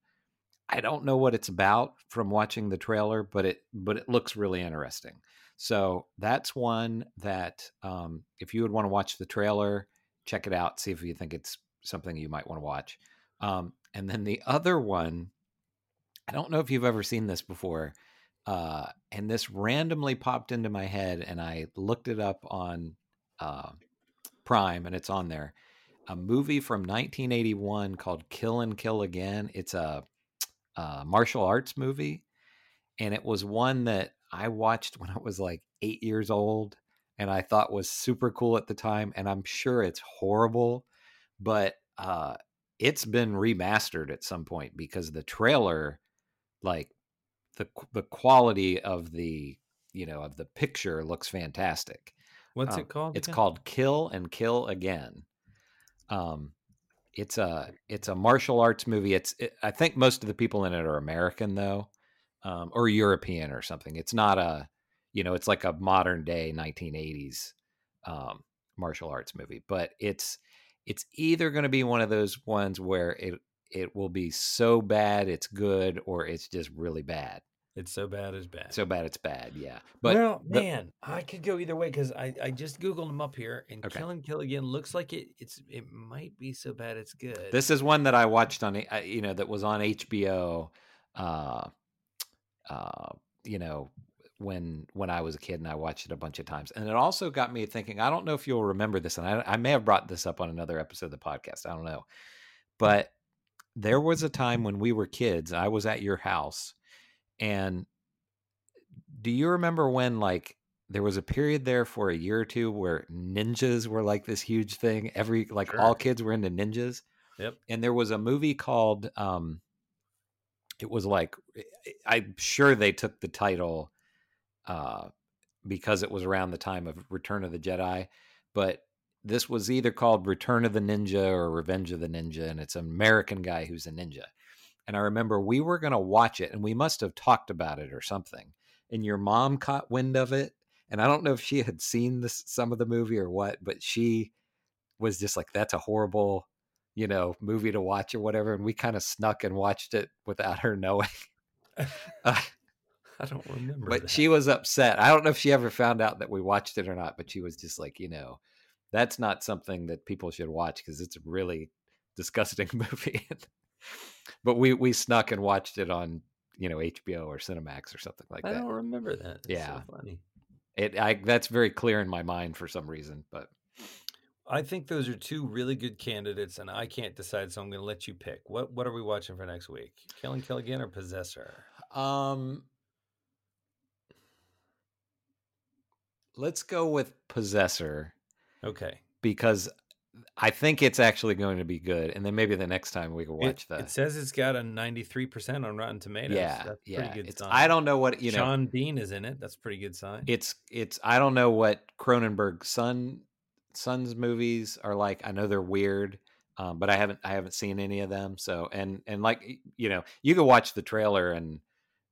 I don't know what it's about from watching the trailer, but it but it looks really interesting. So that's one that um, if you would want to watch the trailer, check it out, see if you think it's something you might want to watch. Um, and then the other one, I don't know if you've ever seen this before, uh, and this randomly popped into my head, and I looked it up on uh, Prime, and it's on there. A movie from 1981 called Kill and Kill Again. It's a, a martial arts movie, and it was one that I watched when I was like eight years old, and I thought was super cool at the time. And I'm sure it's horrible, but uh, it's been remastered at some point because the trailer, like the the quality of the you know of the picture looks fantastic. What's Um, it called? It's again? called Kill and Kill Again. Um, it's a it's a martial arts movie. It's it, I think most of the people in it are American though, um, or European or something. It's not a you know it's like a modern day 1980s um, martial arts movie, but it's it's either going to be one of those ones where it it will be so bad it's good, or it's just really bad. It's so bad it's bad. So bad it's bad. Yeah, but well, the- man, I could go either way because I, I just googled them up here, and Okay. Kill and Kill Again looks like it. It's it might be so bad it's good. This is one that I watched on, you know, that was on HBO. Uh, uh, you know, when when I was a kid, and I watched it a bunch of times, and it also got me thinking. I don't know if you'll remember this, and I, I may have brought this up on another episode of the podcast. I don't know, but there was a time when we were kids. I was at your house, and do you remember when like there was a period there for a year or two where ninjas were like this huge thing every like Sure. all kids were into ninjas Yep. and there was a movie called um it was like i'm sure they took the title uh because it was around the time of return of the jedi but this was either called return of the ninja or revenge of the ninja and it's an american guy who's a ninja and i remember we were going to watch it and we must have talked about it or something and your mom caught wind of it and i don't know if she had seen this some of the movie or what but she was just like that's a horrible you know movie to watch or whatever and we kind of snuck and watched it without her knowing Uh, I don't remember. but that. she was upset i don't know if she ever found out that we watched it or not but she was just like you know that's not something that people should watch because it's a really disgusting movie but we we snuck and watched it on you know hbo or cinemax or something like I that I don't remember that. It's Yeah. so funny. it i that's very clear in my mind for some reason but I think those are two really good candidates, and I can't decide, so I'm going to let you pick. What What are we watching for next week? Kill and Kill Again or Possessor? Um, let's go with Possessor Okay. because I think it's actually going to be good, and then maybe the next time we can It, watch the. it says it's got a 93% on Rotten Tomatoes. yeah, That's yeah. pretty good It's, sign. I don't know what you know. Sean Bean is in it. That's a pretty good sign. It's it's I don't know what Cronenberg's son son's movies are like. I know they're weird, um, but I haven't I haven't seen any of them. So and and like you know, you could watch the trailer and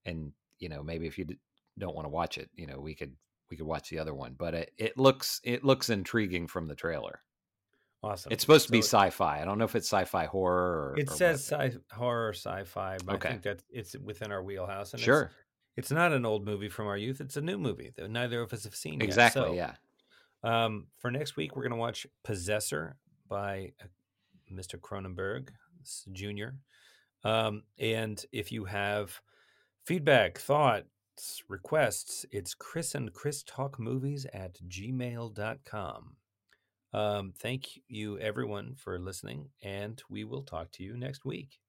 and you know maybe if you d- don't want to watch it, you know we could we could watch the other one. But it, it looks it looks intriguing from the trailer. Awesome. It's supposed to be sci-fi. I don't know if it's sci-fi horror or It or says sci horror, sci-fi, but Okay. I think that it's within our wheelhouse. And Sure. It's, it's not an old movie from our youth. It's a new movie that neither of us have seen. Exactly. So, yeah. Um, for next week, we're going to watch Possessor by uh, Mr. Cronenberg Jr. Um, and if you have feedback, thoughts, requests, it's Chris and Chris Talk Movies at gmail.com. Um, thank you, everyone, for listening, and we will talk to you next week.